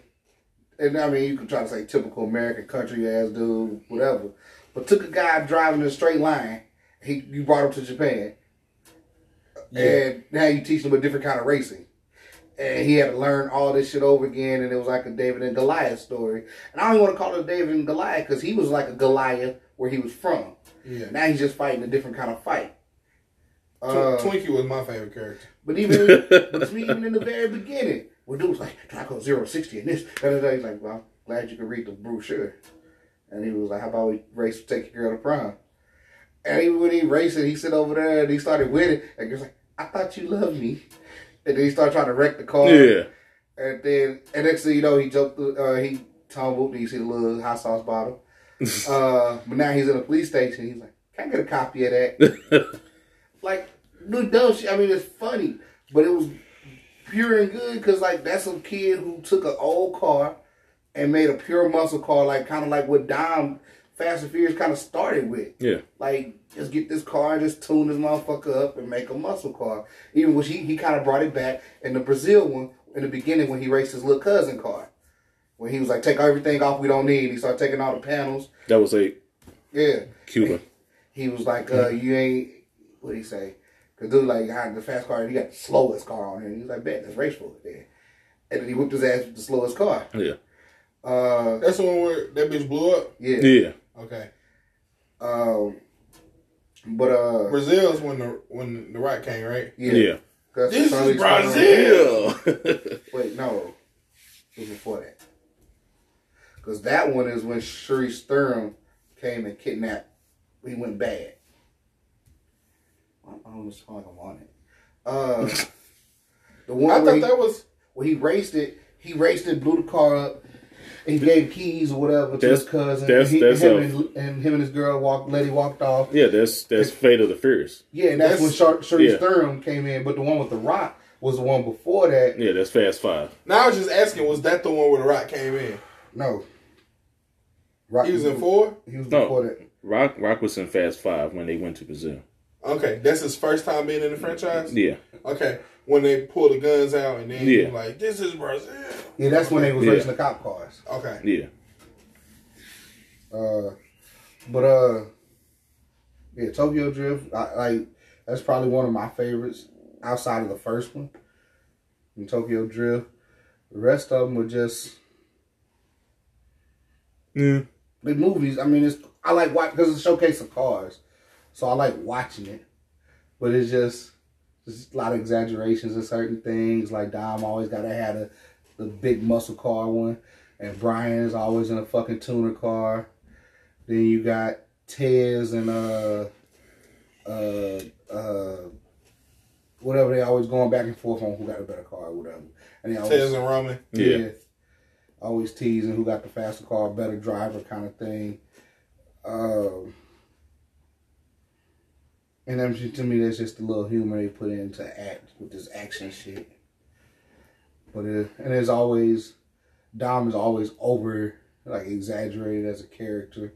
and I mean you can try to say typical American country ass dude, whatever, but took a guy driving in a straight line. He you brought him to Japan,
Yeah.
and now you teach him a different kind of racing. and he had to learn all this shit over again, and it was like a David and Goliath story. And I don't want to call it David and Goliath because he was like a Goliath where he was from.
Yeah.
Now he's just fighting a different kind of fight.
Tw-
Uh,
Twinkie was my favorite character.
but even but even in the very beginning, when dude was like, "Try go zero sixty in this," da, da, da, he's like, "Well, glad you could read the brochure." And he was like, "How about we race to take your girl to prom?" And even when he raced it, he sit over there and he started winning. and he was like, "I thought you loved me," and then he started trying to wreck the car.
Yeah.
And then, and next thing you know, he jumped, uh, he tumbled, and you see the little hot sauce bottle. uh, but now he's in a police station. He's like, can I get a copy of that? like, dude, dumb shit. I mean, it's funny, but it was pure and good because, like, that's a kid who took an old car and made a pure muscle car, like, kind of like what Dom Fast and Furious kind of started with.
Yeah.
Like, just get this car and just tune this motherfucker up and make a muscle car. Even which he, he kind of brought it back in the Brazil one in the beginning when he raced his little cousin car. When he was like, take everything off we don't need. He started taking all the panels.
That was a
Yeah.
Cuba.
He was like, uh, you ain't, what would he say? Because dude, like, had the fast car, he got the slowest car on here. And he was like, bet, let's race for it then. And then he whipped his ass with the slowest car.
Yeah.
Uh,
That's the one where that bitch blew up.
yeah.
Yeah.
Okay.
Um, but, uh,
Brazil's when the when the rock came, right?
yeah.
Yeah.
This is Brazil.
Yeah.
Wait, no. It was before that. Because that one is when Charlize Theron came and kidnapped. He went bad. I I don't I'm on it. Uh, the one
I thought
he,
that was
when he raced it, he raced it, blew the car up, and he gave keys or whatever to
That's-
his cousin.
that's-
and, he,
that's
him
a-
and, and him and his girl walked. Letty walked off.
yeah, that's that's Fate of the Furious.
Yeah, and that's,
That's-
when Char- Charlize
yeah.
Theron came in. But the one with the Rock was the one before that.
Yeah, that's Fast Five.
now I was just asking, was that the one where the rock came in?
No. Rock
He was in four?
He was
No.
before that.
Rock Rock was in Fast Five when they went to Brazil.
Okay. That's his first time being in the franchise?
Yeah.
Okay. When they pull the guns out and then
Yeah.
like, this is Brazil.
Yeah, that's when they was
Yeah.
racing the cop cars.
Okay.
Yeah.
Uh, but uh, yeah, Tokyo Drift. I like that's probably one of my favorites outside of the first one. And Tokyo Drift. The rest of them were just
Yeah.
The movies. I mean, it's I like watch because it's a showcase of cars, so I like watching it. But it's just there's a lot of exaggerations in certain things. Like Dom always got to have a, the big muscle car one, and Brian is always in a fucking tuner car. Then you got Tej and uh uh uh whatever they always going back and forth on who got a better car or whatever. And they always
Tej and Roman.
Yeah.
Always teasing who got the faster car, better driver kind of thing. Um, and then to me, that's just a little humor they put into act with this action shit. But it, and it's always Dom is always over like exaggerated as a character.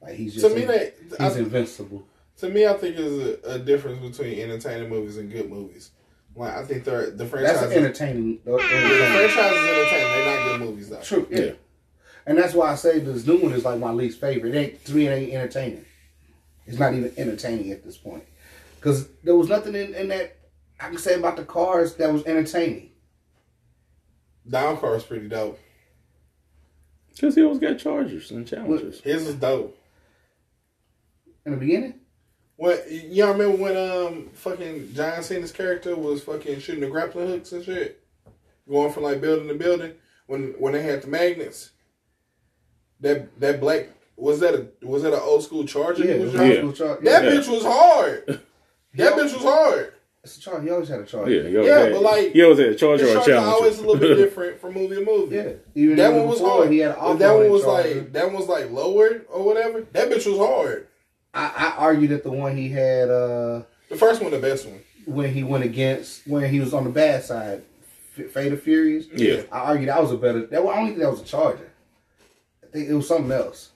Like he's just
To me, they, I,
he's invincible.
to me, I think there's a, a difference between entertaining movies and good movies. Like I think they're the franchise.
That's entertaining. the-
the
entertaining.
franchise is entertaining. They're not good movies though.
True. Yeah.
Yeah.
And that's why I say this new one is like my least favorite. It ain't to me. It ain't entertaining. It's not even entertaining at this point because there was nothing in, in that I can say about the cars that was entertaining.
Down car is pretty dope.
Because he always got Chargers and Challengers.
His is dope.
In the beginning,
What y'all remember when um fucking John Cena's character was fucking shooting the grappling hooks and shit, going from like building to building when when they had the magnets. That that black was that a was that an old school Charger?
yeah,
he
it
was
was
driving?
Yeah.
yeah. Char-
That
yeah.
bitch was hard. That bitch was hard.
It's a char- He always had a charge.
Yeah, he always
Yeah,
had,
but like-
he always had a Charger
The
or a
Charger
Challenger.
always a little bit different from movie to movie.
yeah. Even
That
even
one was
before,
hard.
He had an
But that one was
Charger.
like that one was like lowered or whatever. That bitch was hard.
I, I argue that the one he had uh
The first one, the best one.
when he went against when he was on the bad side, F- Fate of Furious.
Yeah.
I argue that was a better. That I don't think that was a Charger. I think it was something else.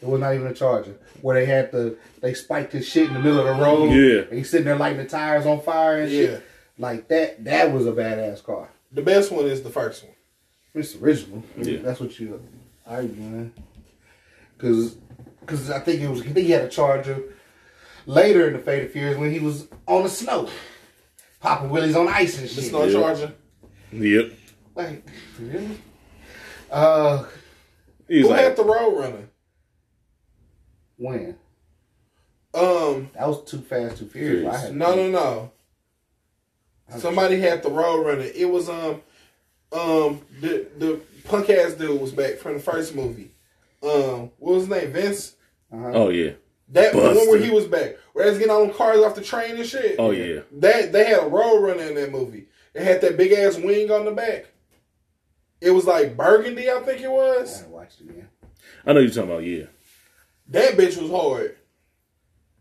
It was not even a Charger. Where they had the they spiked his shit in the middle of the road.
Yeah.
and he's sitting there lighting the tires on fire and
Yeah.
shit. Like that. That was a badass car.
The best one is the first one.
It's original.
Yeah.
That's what you arguing. Because because I think it was I think he had a Charger later in the Fate of Furious when he was on the snow, popping willies on ice and
The
shit.
Snow
Yeah.
Charger.
Yep.
Like, really? Uh,
He was
Who
like,
had the road runner?
when?
Um,
That was too fast, too furious. I had
no, no, no. Somebody had the road runner. It was um, um, the the punk ass dude was back from the first movie. Um, what was his name? Vince.
oh yeah,
That the one where he was back, where they was getting on cars off the train and shit.
oh yeah.
That they had a road runner in that movie. It had that big ass wing on the back. It was like burgundy, I think it was.
haven't watched it again.
I know you're talking about yeah.
That bitch was hard.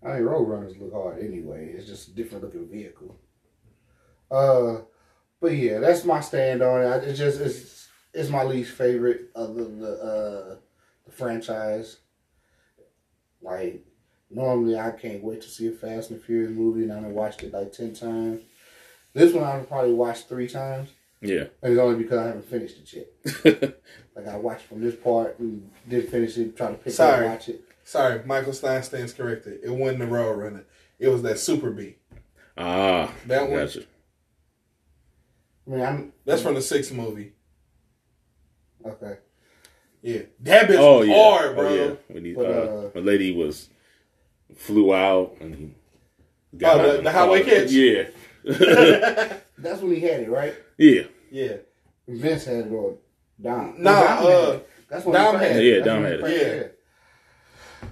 I mean, Roadrunners look hard anyway. It's just a different looking vehicle. Uh, but yeah, that's my stand on it. I- It's just it's it's my least favorite of the the, uh, the franchise. Like normally, I can't wait to see a Fast and Furious movie, and I've watched it like ten times. This one I've probably watched three times,
Yeah.
and it's only because I haven't finished it yet. Like I watched from this part and didn't finish it, try to pick
Sorry.
up and watch it.
Sorry, Michael Stein stands corrected. It wasn't the Road Runner. It was that Super B.
ah,
That one.
gotcha.
I mean, I'm
That's from the sixth movie.
okay.
Yeah, that bitch
Oh
was
yeah.
hard, bro.
Oh, yeah. When he,
But,
uh,
uh,
a lady was flew out and he
Oh, the- the highway
car.
catch?
Yeah.
That's when he had it, right?
yeah.
Yeah,
Vince had it or Dom.
Nah,
Dom had
uh,
it. That's when
Dom had
it. Yeah,
That's
Dom had
it. Yeah.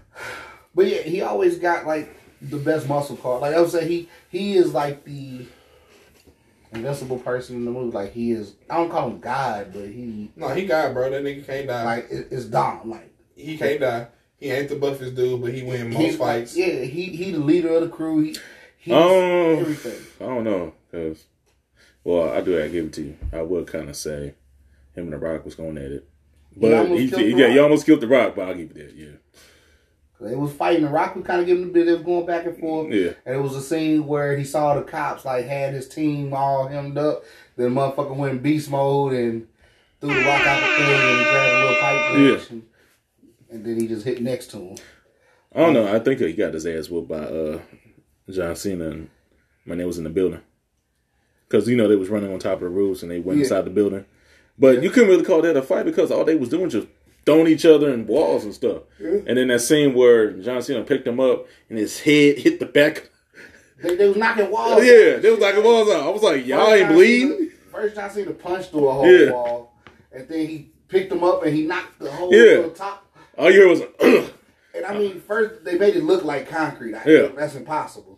But yeah, he always got like the best muscle car. Like I would say, he he is like the invincible person in the movie. Like he is. I don't call him God, but he
no, he got bro. That nigga can't die.
like it, it's Dom. Like
he can't die. He ain't the buffest dude, but he win most
he's
fights.
Yeah, he he the leader of the crew. He he's
Um,
everything.
I don't know, cause well, I do gotta give it to you. I would kind of say him and the Rock was going at it, but
almost
he, he, yeah, he almost killed the Rock. But I'll give you that. Yeah,
They was fighting. The Rock was kind of giving a bit. They was going back and forth.
yeah.
And it was a scene where he saw the cops like had his team all hemmed up. Then motherfucker went in beast mode and threw the rock out the thing and grabbed a little pipe wrench and, and then he just hit next to him.
I don't know. I think he got his ass whooped by uh, John Cena and when they was in the building. Because, you know, they was running on top of the roofs and they went
Yeah.
inside the building. But you couldn't really call that a fight because all they was doing was just throwing each other in walls and stuff. And then that scene where John Cena picked him up and his head hit the back.
They, they was knocking walls.
Yeah, they was like, walls out. I was like, y'all ain't bleeding?
First time I seen the punch through a whole
Yeah.
wall. And then he picked him up and he knocked the whole
Yeah.
top.
All you heard was, Ugh.
And I mean, first they made it look like concrete. I,
Yeah.
That's impossible.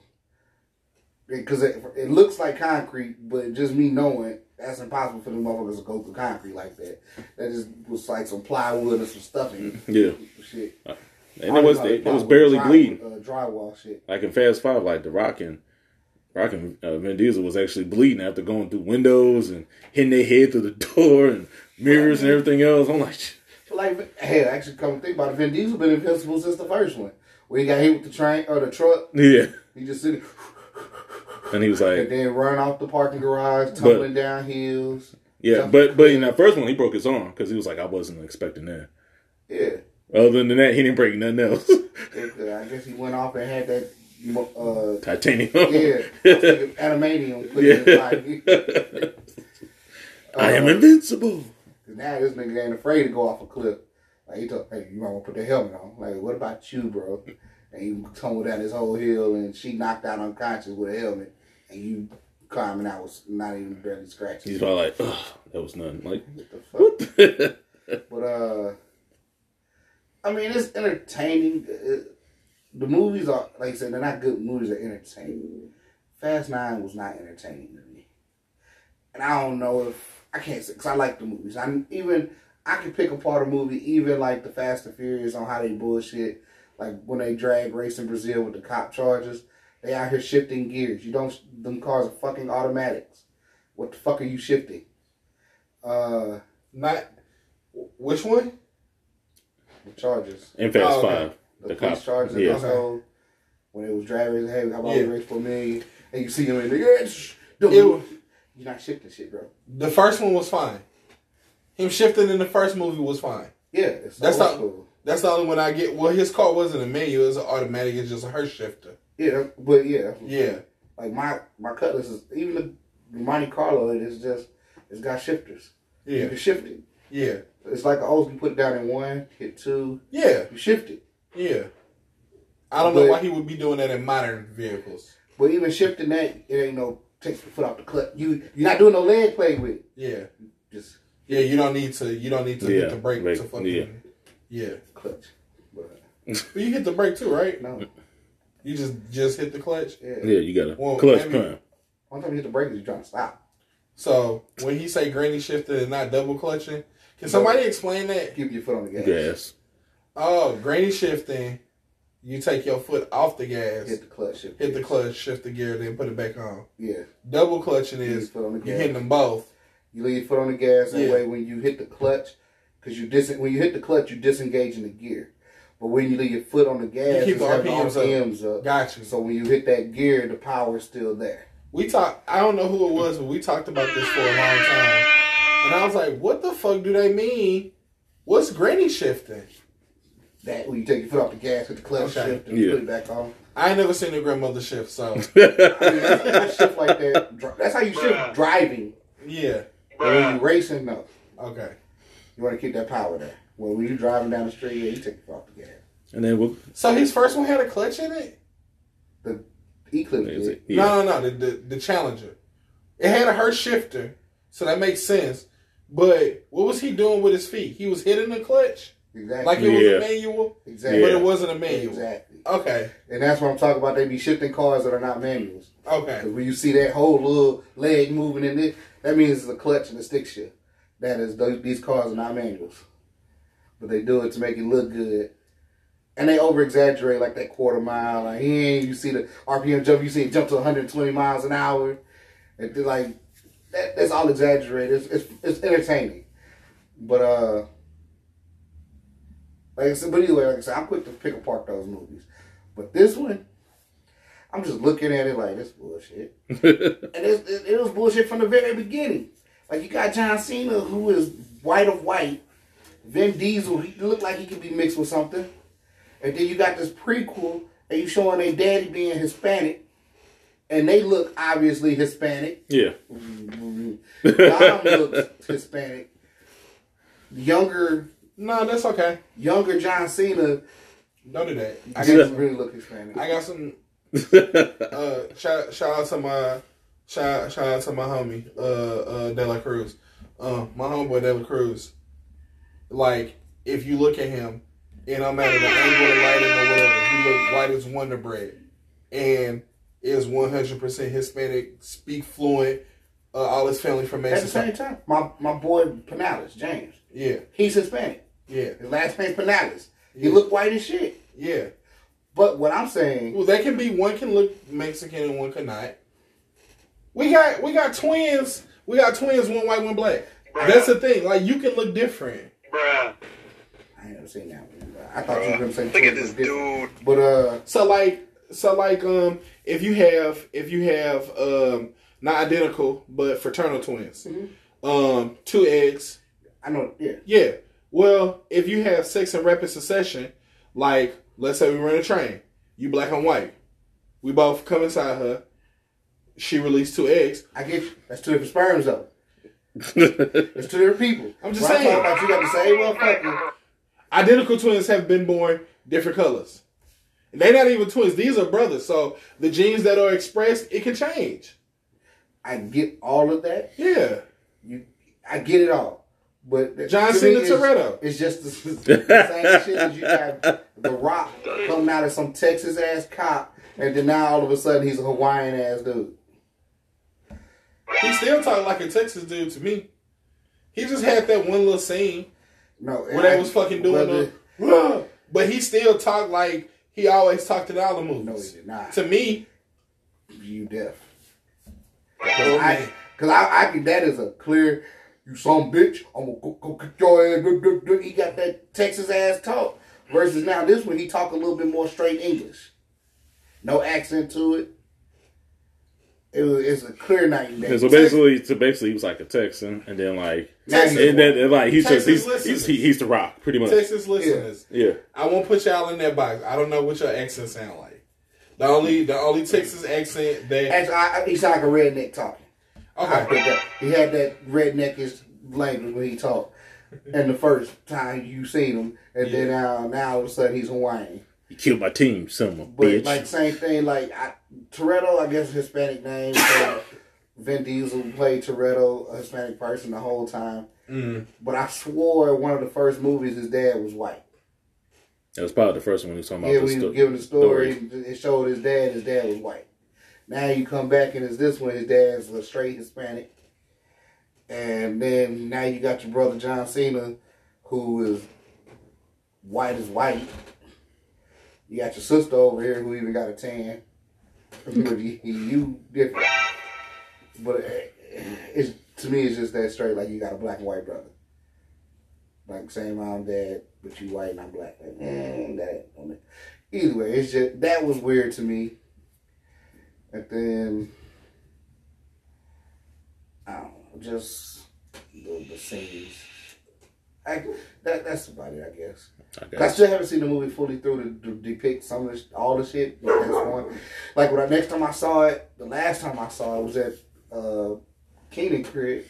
Because it, it looks like concrete, but just me knowing that's impossible for the motherfuckers to go through concrete like that. That just was like some plywood and some stuffing.
yeah.
Shit.
And it was, it, was barely
dry-
bleeding.
Uh, drywall shit.
like in Fast Five, like the Rock and Rock and uh, Vin Diesel was actually bleeding after going through windows and hitting their head through the door and mirrors and everything else. I'm like,
like, hey, I actually, come to think about it, Vin Diesel been invincible since the first one. Where he got hit with the train or the truck,
yeah.
he just sitting
And he was like, and
then run off the parking garage, tumbling down hills.
yeah, but but in that first one, he broke his arm because he was like, I wasn't expecting that.
Yeah.
Other than that, he didn't break nothing else.
I guess he went off and had that. Uh,
Titanium.
yeah, animanium in his body.
I am
Uh,
invincible.
Now this nigga ain't afraid to go off a cliff. Like he told, hey, you might want to put the helmet on. Like, what about you, bro? And he tumbled down this whole hill, and she knocked out unconscious with a helmet, and you climbing out was not even barely scratches.
He's probably like, Ugh, that was nothing. Like,
What the fuck? But uh, I mean, it's entertaining. Uh, the movies are, like I said, they're not good movies. They're entertaining. Fast Nine was not entertaining to me, and I don't know if I can't say because I like the movies. I even I can pick apart a movie, even like the Fast and Furious, on how they bullshit. Like when they drag race in Brazil with the cop charges, they out here shifting gears. You don't. Them cars are fucking automatics. What the fuck are you shifting? Uh,
Not which one?
the charges.
In Fast
Oh, okay.
Five,
the,
the
police
cop.
charges
Yeah.
also when it was driving hey how about
Yeah.
we race for a million and you see him in the yeah, shh, don't
It
move.
was-
you're not shifting shit bro
The first one was fine. Him shifting in the first movie was fine.
yeah it's
That's not-
school.
That's the only one I get. Well, his car wasn't a manual; it was an automatic. It's just a Hurst shifter.
Yeah but yeah
Yeah,
like my my cutlass is even the Monte Carlo it is just It's got shifters. Yeah, You
Yeah,
can shift it.
yeah,
It's like an old. You put it down in one, hit two,
yeah,
you shift it.
yeah. I don't know why he would be doing that in modern vehicles.
But even shifting that, it ain't no takes the foot off the clutch. You you're not doing no leg play with it.
Yeah,
Just
yeah. You don't need to. You don't need to
Yeah,
hit the brake
like,
to fucking.
yeah.
Yeah.
clutch. But
But you hit the brake too, right?
no,
You just just hit the clutch.
yeah.
Yeah, you got a
Well,
clutch
maybe-
prime.
One time you hit the brake, you're trying to stop.
So when he say granny shifting and not double clutching, can somebody explain that?
Keep your foot on the gas.
Gas.
Oh, granny shifting, you take your foot off the gas,
Hit the clutch. Shift
hit the clutch, shift the gear, then put it back on.
Yeah.
Double clutching is
foot the
you
gas.
hitting them both.
You leave your foot on the gas. That
Yeah.
way, when you hit the clutch, because you dis when you hit the clutch, you disengage in the gear. But when you leave your foot on the gas, you
keep
it's
the
having
RPMs up.
RPMs up.
Got you.
So when you hit that gear, the power is still there.
We talked. I don't know who it was, but we talked about this for a long time, and I was like, "What the fuck do they mean? What's granny shifting?"
That when you take your foot off the gas, hit the clutch,
Okay.
shift, and
Yeah.
put it back on.
I ain't never seen a grandmother shift, so
I mean, that's, that's shift like that. That's how you shift driving.
yeah.
But when you racing, no.
Okay.
You want to keep that power there. Well, when you driving down the street, yeah, you take your foot off the gas.
And then we'll,
So his first one had a clutch in it.
The Eclipse
is it? Yeah.
No, no, no. The, the the Challenger. It had a Hurst shifter, so that makes sense. But what was he doing with his feet? He was hitting the clutch
Exactly.
like it was a manual,
exactly.
but it wasn't a manual.
Exactly.
Okay,
And that's what I'm talking about. They be shifting cars that are not manuals.
okay.
Because when you see that whole little leg moving in it, that means it's a clutch and a stick shift. That is, those, these cars are not manuals. But they do it to make it look good. And they over exaggerate like that quarter mile. Like, yeah, you see the RPM jump, you see it jump to 120 miles an hour. And like, that, that's all exaggerated. It's, it's, it's entertaining. But, uh, like I said, but anyway, like I said, I'm quick to pick apart those movies. But this one, I'm just looking at it like this bullshit. and it's, it, it was bullshit from the very beginning. Like you got John Cena, who is white of white. Vin Diesel, he looked like he could be mixed with something. And then you got this prequel, and you showing their daddy being Hispanic, and they look obviously Hispanic.
yeah.
Dom looks Hispanic. Younger,
No, that's okay.
younger John Cena
Don't do that. I
doesn't really look Hispanic.
I got some. Uh, shout, shout out to my shout, shout out to my homie uh, uh, De La Cruz, uh, my homeboy De La Cruz. Like, if you look at him, it don't matter the angle, the lighting, or whatever. He look white as Wonder Bread, and is one hundred percent Hispanic, speak fluent. Uh, all his family from Mexico.
At the same time, my, my boy Pinales, James,
Yeah,
he's Hispanic.
yeah,
His last name's Pinales. He
Yeah.
look white as shit.
yeah.
But what I'm saying,
Well, they can be one can look Mexican and one cannot. We got we got twins. We got twins, one white, one black. That's the thing. Like you can look different.
Bruh.
I ain't never seen that one. I thought you were gonna say
Look at this dude.
But uh,
So like so like um if you have if you have um not identical but fraternal twins, um two eggs,
I know, yeah,
yeah. Well, if you have sex in rapid succession, like let's say we run a train, you black and white, we both come inside her. She released two eggs.
I get you. That's two different sperms though. It's two different people.
I'm just
What
saying.
about you got the same motherfucker.
identical twins have been born different colors. They're not even twins; these are brothers. So the genes that are expressed, it can change.
I get all of that.
Yeah,
You, I get it all. But
John Cena Toretto.
It's just the, the same shit as you got The Rock coming out of some Texas ass cop, and then now all of a sudden he's a Hawaiian ass dude.
He still talk like a Texas dude to me. He just had that one little scene
No,
where they was fucking doing
brother,
the, but he still talked like he always talked in all the movies.
No, he did not.
To me,
You deaf. Cause I, cause I, I think that is a clear. You some bitch. I'm gonna go, go get your ass. do, do, do." He got that Texas ass talk. Versus now this one, he talk a little bit more straight English. No accent to it. It was, it's a clear night and day.
Yeah, so basically, so basically, he was like a Texan, and then like,
Now he's
and then and, like he's just
Texas
he's he's, he's the rock, pretty much.
Texas listeners,
Yeah,
I won't put y'all in that box. I don't know what your accent sound like. The only the only Texas accent that
Actually, I, I, he sound like a redneck talking. I
Okay.
that. He had that redneckish language when he talked. And the first time you seen him, and then now, uh, now all of a sudden he's Hawaiian.
You killed my team, son of a
But
bitch.
like same thing, like I, Toretto, I guess Hispanic name. So Vin Diesel played Toretto, a Hispanic person, the whole time.
Mm.
But I swore one of the first movies his dad was white.
that was probably the first one he was talking about.
Yeah, he
sto-
was giving the story, it showed his dad. His dad was white. Now you come back and it's this one. His dad's a straight Hispanic, and then now you got your brother John Cena, who is white as white. You got your sister over here who even got a tan. but you, you different. But it's to me, it's just that straight. Like you got a black and white brother, like same mom, dad, but you white and I'm black. Like, mm, that on it. Either way, it's just that was weird to me. And then I don't know, just the, the scenes. I, that that's about it, I guess.
I
I still haven't seen the movie fully through to, to depict some of this, all the shit. But that's one. Like when I, next time I saw it, the last time I saw it was at uh, Keenan crib.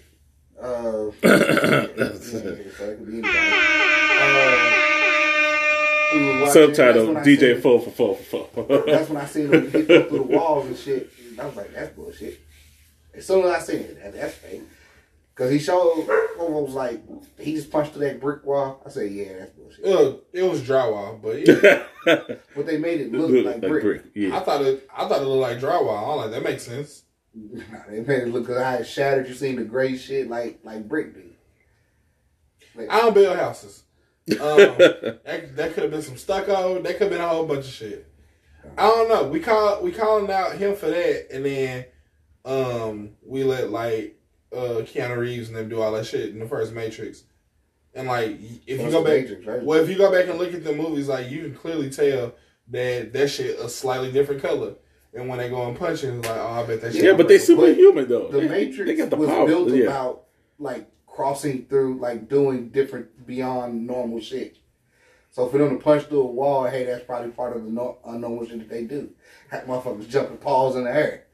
Uh, so it could be anybody. We
Subtitle
that's when I
DJ four for four for four.
That's when I seen him hit through the walls and shit. And I was like, that's bullshit. As soon as I seen it, that, that's fake. Cause he showed, what was like, he just punched through that brick wall. I said, yeah, that's bullshit.
It, it was drywall, but yeah,
But they made it look
Look
like,
like
brick.
brick.
I thought it. I thought it looked like drywall. I'm like, that makes sense.
Nah, they made it look cause I had shattered. You seen the gray shit like like brick dude. Like,
I don't build houses. Um, that, that could have been some stucco. That could have been a whole bunch of shit. I don't know. We call we calling out him for that, and then um we let like uh Keanu Reeves and them do all that shit in the first Matrix. And like if you go back,
Matrix, right?
well, if you go back and look at the movies, like you can clearly tell that that shit a slightly different color. And when they go and punch it, it's like, oh, I bet that shit.
Yeah, but they
different.
superhuman though.
the
They-
Matrix
they got the
was
power.
built
yeah.
about like crossing through, like doing different beyond normal shit. So for them to punch through a wall, hey, that's probably part of the no- unnormal shit that they do. Have motherfuckers jumping paws in the air,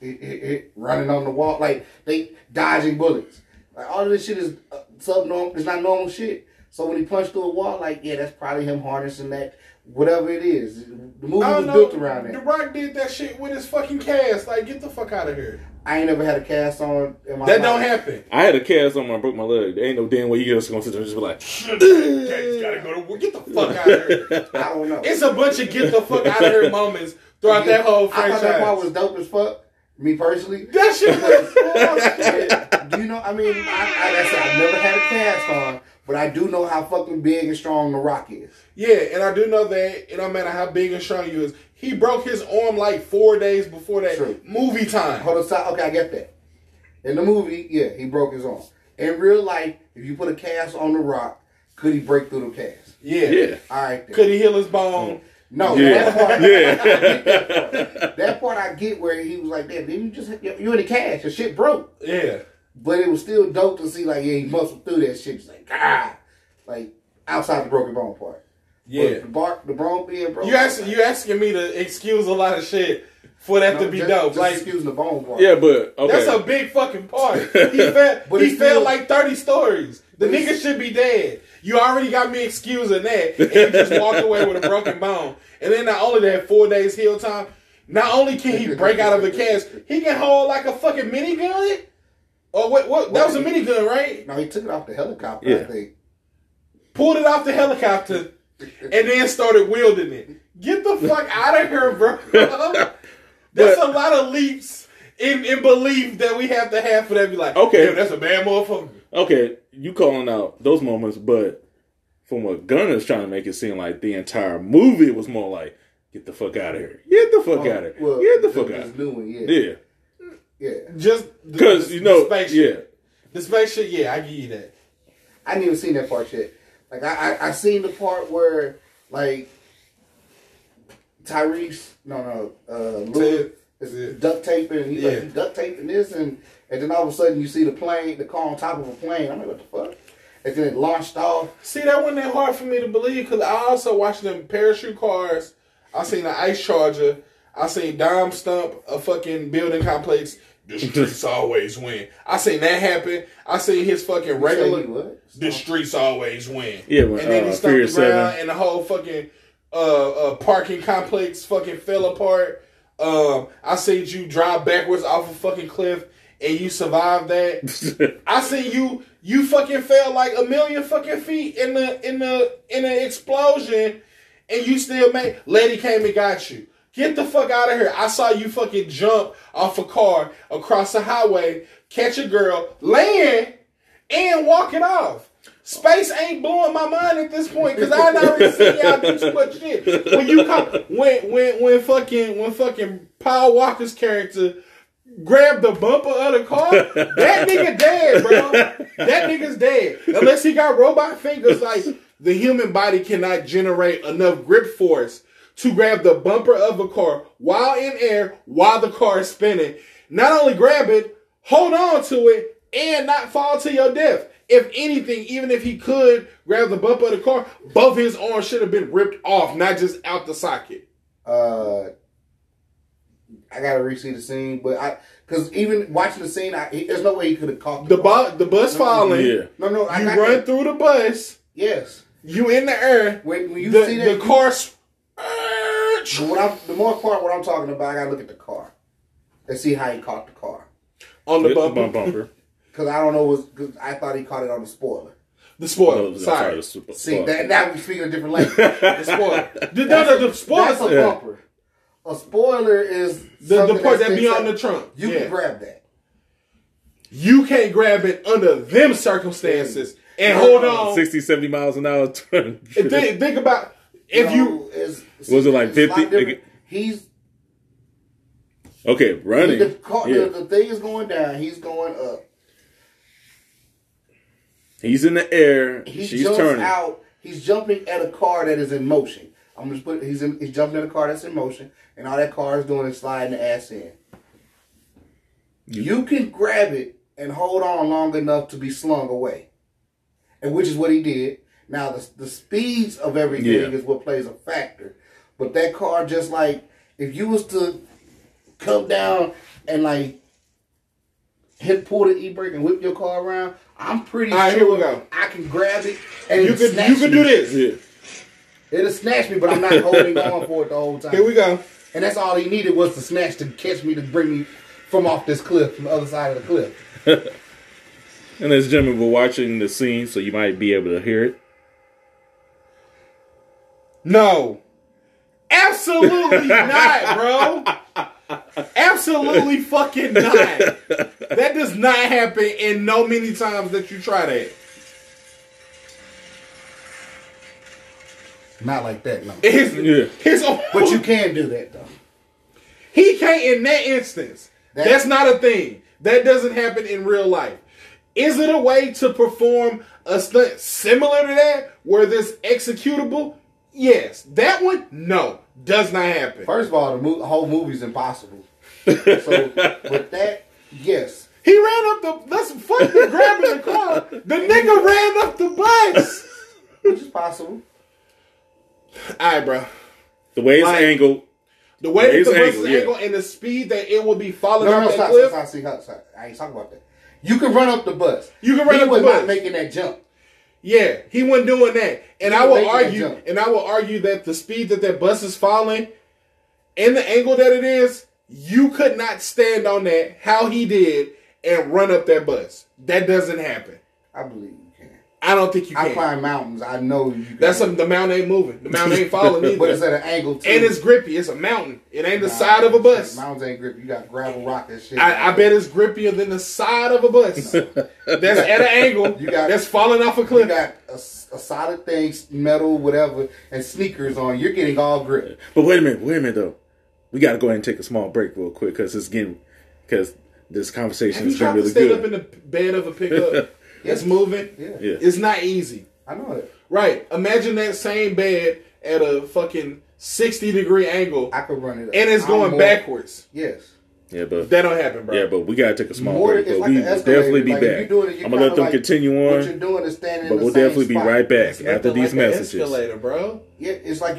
Hit- hit- hit, running on the wall, like they dodging bullets. Like all of this shit is uh, subnormal. It's not normal shit. So when he punched through a wall, like yeah, that's probably him harnessing that whatever it is. The movie was
don't
built
around
around
The. Rock did that shit with his fucking cast. Like, get the fuck out of here.
I ain't never had a cast on in my
That
life.
don't happen.
I had a cast on when I broke my leg. There ain't no damn way you just gonna sit there and just be like,
Daddy's gotta go to work. Get the fuck out of here.
I don't know.
It's a bunch of get the fuck out of here moments throughout that whole franchise.
I thought that part was dope as fuck. Me personally.
That shit was
Yeah, do you know? I mean, I, I, like I said I've never had a cast on, but I do know how fucking big and strong The Rock is.
Yeah, and I do know that it don't matter how big and strong you is. He broke his arm like four days before that
True.
movie time.
Hold on, stop. Okay, I get that. In the movie, yeah, he broke his arm. In real life, if you put a cast on The Rock, could he break through the cast?
Yeah.
yeah,
All right, then.
Could he heal his bone? Mm.
No,
Yeah.
that part,
yeah.
that part I get where he was like, "Damn, didn't you just you in the cash, Your shit broke."
Yeah.
But it was still dope to see, like, yeah, he muscled through that shit. It's like, ah, like outside the broken bone part.
Yeah.
But the bark, the bone being broken.
You asking you asking me to excuse a lot of shit for that
No,
to be
just,
dope.
Just
like
excuse the bone part.
yeah, but okay.
That's a big fucking part. He fell.
But
he fell like thirty stories. The nigga should be dead. You already got me excusing that, and you just walked away with a broken bone. And then not only that, four days heal time. Not only can he break out of the cast, he can hold like a fucking minigun. Or what? What? That was a minigun, right?
No, he took it off the helicopter.
Yeah.
I think.
Pulled it off the helicopter, and then started wielding it. Get the fuck out of here, bro. That's a lot of leaps in, in belief that we have to have for that. Be like,
Okay.
that's a bad motherfucker.
Okay, you calling out those moments, but from what Gunna's trying to make it seem like the entire movie was more like, get the fuck out of here. Get the fuck out of here.
Oh, Well,
get the fuck out.
new one, yeah,
Yeah.
yeah.
Just
Because, you know,
the spaceship.
yeah.
The spaceship, yeah, I give you that.
I didn't even see that part yet. Like I, I, I seen the part where like Tyrese, no, no, uh, Lou is duct taping. And he's
Yeah.
like, duct taping this, and and then all of a sudden you see the plane, the car on top of a plane. I'm like, what the fuck? And then it launched off.
See, that wasn't that hard for me to believe because I also watched them parachute cars. I seen the ice charger. I seen Dom stump a fucking building complex The streets always win. I seen that happen. I seen his fucking
You
regular.
he what?
The streets always win.
Yeah, when,
and then he
uh,
stumped the ground,
Seven.
and the whole fucking uh, uh, parking complex fucking fell apart. Um, I seen you drive backwards off a fucking cliff, and you survived that. I seen you you fucking fell like a million fucking feet in the in the in the explosion, and you still made. Letty came and got you. Get the fuck out of here! I saw you fucking jump off a car across the highway, catch a girl, land, and walk it off. Space ain't blowing my mind at this point because I already seen y'all do too much shit. When you come, when when when fucking when fucking Paul Walker's character grabbed the bumper of the car, that nigga dead, bro. That nigga's dead unless he got robot fingers. Like the human body cannot generate enough grip force to grab the bumper of a car while in air, while the car is spinning. Not only grab it, hold on to it, and not fall to your death. If anything, even if he could grab the bumper of the car, both his arms should have been ripped off, not just out the socket.
Uh, I gotta re-see the scene, but I because even watching the scene, I, he, there's no way he could have caught
The
car.
bu- the bus falling.
Yeah.
No, no, I
You
got
run
that.
through the bus.
Yes,
You in the air.
when, when you
the,
see that,
the
you-
car. s-
But what I'm, the more part what I'm talking about, I gotta look at the car and see how he caught the car.
on the bumper.
bumper.
Cause I don't know was cause I thought he caught it on the spoiler.
The
Oh,
spoiler.
I'm
Sorry.
the super-
See
fuck.
that now we're speaking a different language.
The spoiler. The, no, no, the spoiler.
That's a
Yeah.
bumper. A spoiler is
The, the part that
sticks
be on the trunk.
You
Yeah.
can grab that.
You can't grab it under them circumstances. And hold on.
60, 70 miles an hour turn.
Think, think about if you.
know, is
Was it like
it's a lot
50?
different. He's
Okay, running.
the, car,
yeah.
the, the thing is going down. He's going up.
He's in the air.
He
She's
jumps
turning.
out. He's jumping at a car that is in motion. I'm just put. He's in, he's jumping in a car that's in motion, and all that car is doing is sliding the ass in. You can grab it and hold on long enough to be slung away, and which is what he did. Now the the speeds of everything
Yeah.
is what plays a factor, but that car just like if you was to come down and like hit pull the e brake and whip your car around, I'm pretty
All right,
sure
here we go.
I can grab it and
You
it'll
could you could do this.
Yeah.
It'll snatch me, but I'm not holding on for it the whole time.
Here we go.
And that's all he needed was to snatch to catch me to bring me from off this cliff, from the other side of the cliff.
And ladies and gentlemen, we're watching the scene, so you might be able to hear it.
No. Absolutely not, bro. Absolutely fucking not. That does not happen in no many times that you try that.
Not like that, no.
His,
Yeah.
his own,
But you can do that though.
he can't in that instance.
That-
That's not a thing. That doesn't happen in real life. Is it a way to perform a stunt similar to that where this executable? Yes. That one? No. Does not happen.
First of all, the, mo- the whole movie's impossible. so with that, yes.
He ran up the. Let's fuck the grabbing the car. The nigga ran up the bus.
Which is possible.
All right, bro.
The way it's
Like-
angled.
The way that
Raise
the bus is
yeah.
angled and the speed that it will be falling
No,
off
no,
that
stop,
cliff.
stop, stop, see, stop, stop. I ain't talking about that. You can run up the bus.
You can run
he
up the
was
bus.
not making that jump.
Yeah, he wasn't doing that. And
He
I will argue, and I will argue that the speed that that bus is falling, and the angle that it is, you could not stand on that how he did and run up that bus. That doesn't happen.
I believe you can.
I don't think you
I
can.
climb mountains. I know you can.
That's something. The mountain ain't moving. The mountain ain't falling either.
But it's at an angle too.
and it's grippy. It's a mountain. It ain't the
Nah,
side of a bus.
Mountains ain't grip. You got gravel, rock, and shit.
I, I bet it's grippier than the side of a bus. that's at an angle.
You got-
that's falling off a cliff.
You
cliff.
got a, s- a solid thing, metal, whatever, and sneakers on. You're getting all grip.
But wait a minute, wait a minute though. We got to go ahead and take a small break real quick because it's getting because this conversation
Have you
has been
tried to
really
stand up in the bed of a pickup that's moving?
Yeah.
Yeah.
It's not easy.
I know it.
Right. Imagine that same bed at a fucking 60 degree angle
I could run it.
and it's going
more-
backwards.
Yes.
Yeah, but
That don't happen, bro.
yeah, but we gotta take a small
More-
break. But
like
we will definitely be
Like,
back.
you're doing it, you're
I'm gonna let them
like-
continue
What you're
on,
doing is standing
but
in the
we'll
same
definitely be right back
It's
after these
like
messages.
escalator, bro.
Yeah, it's like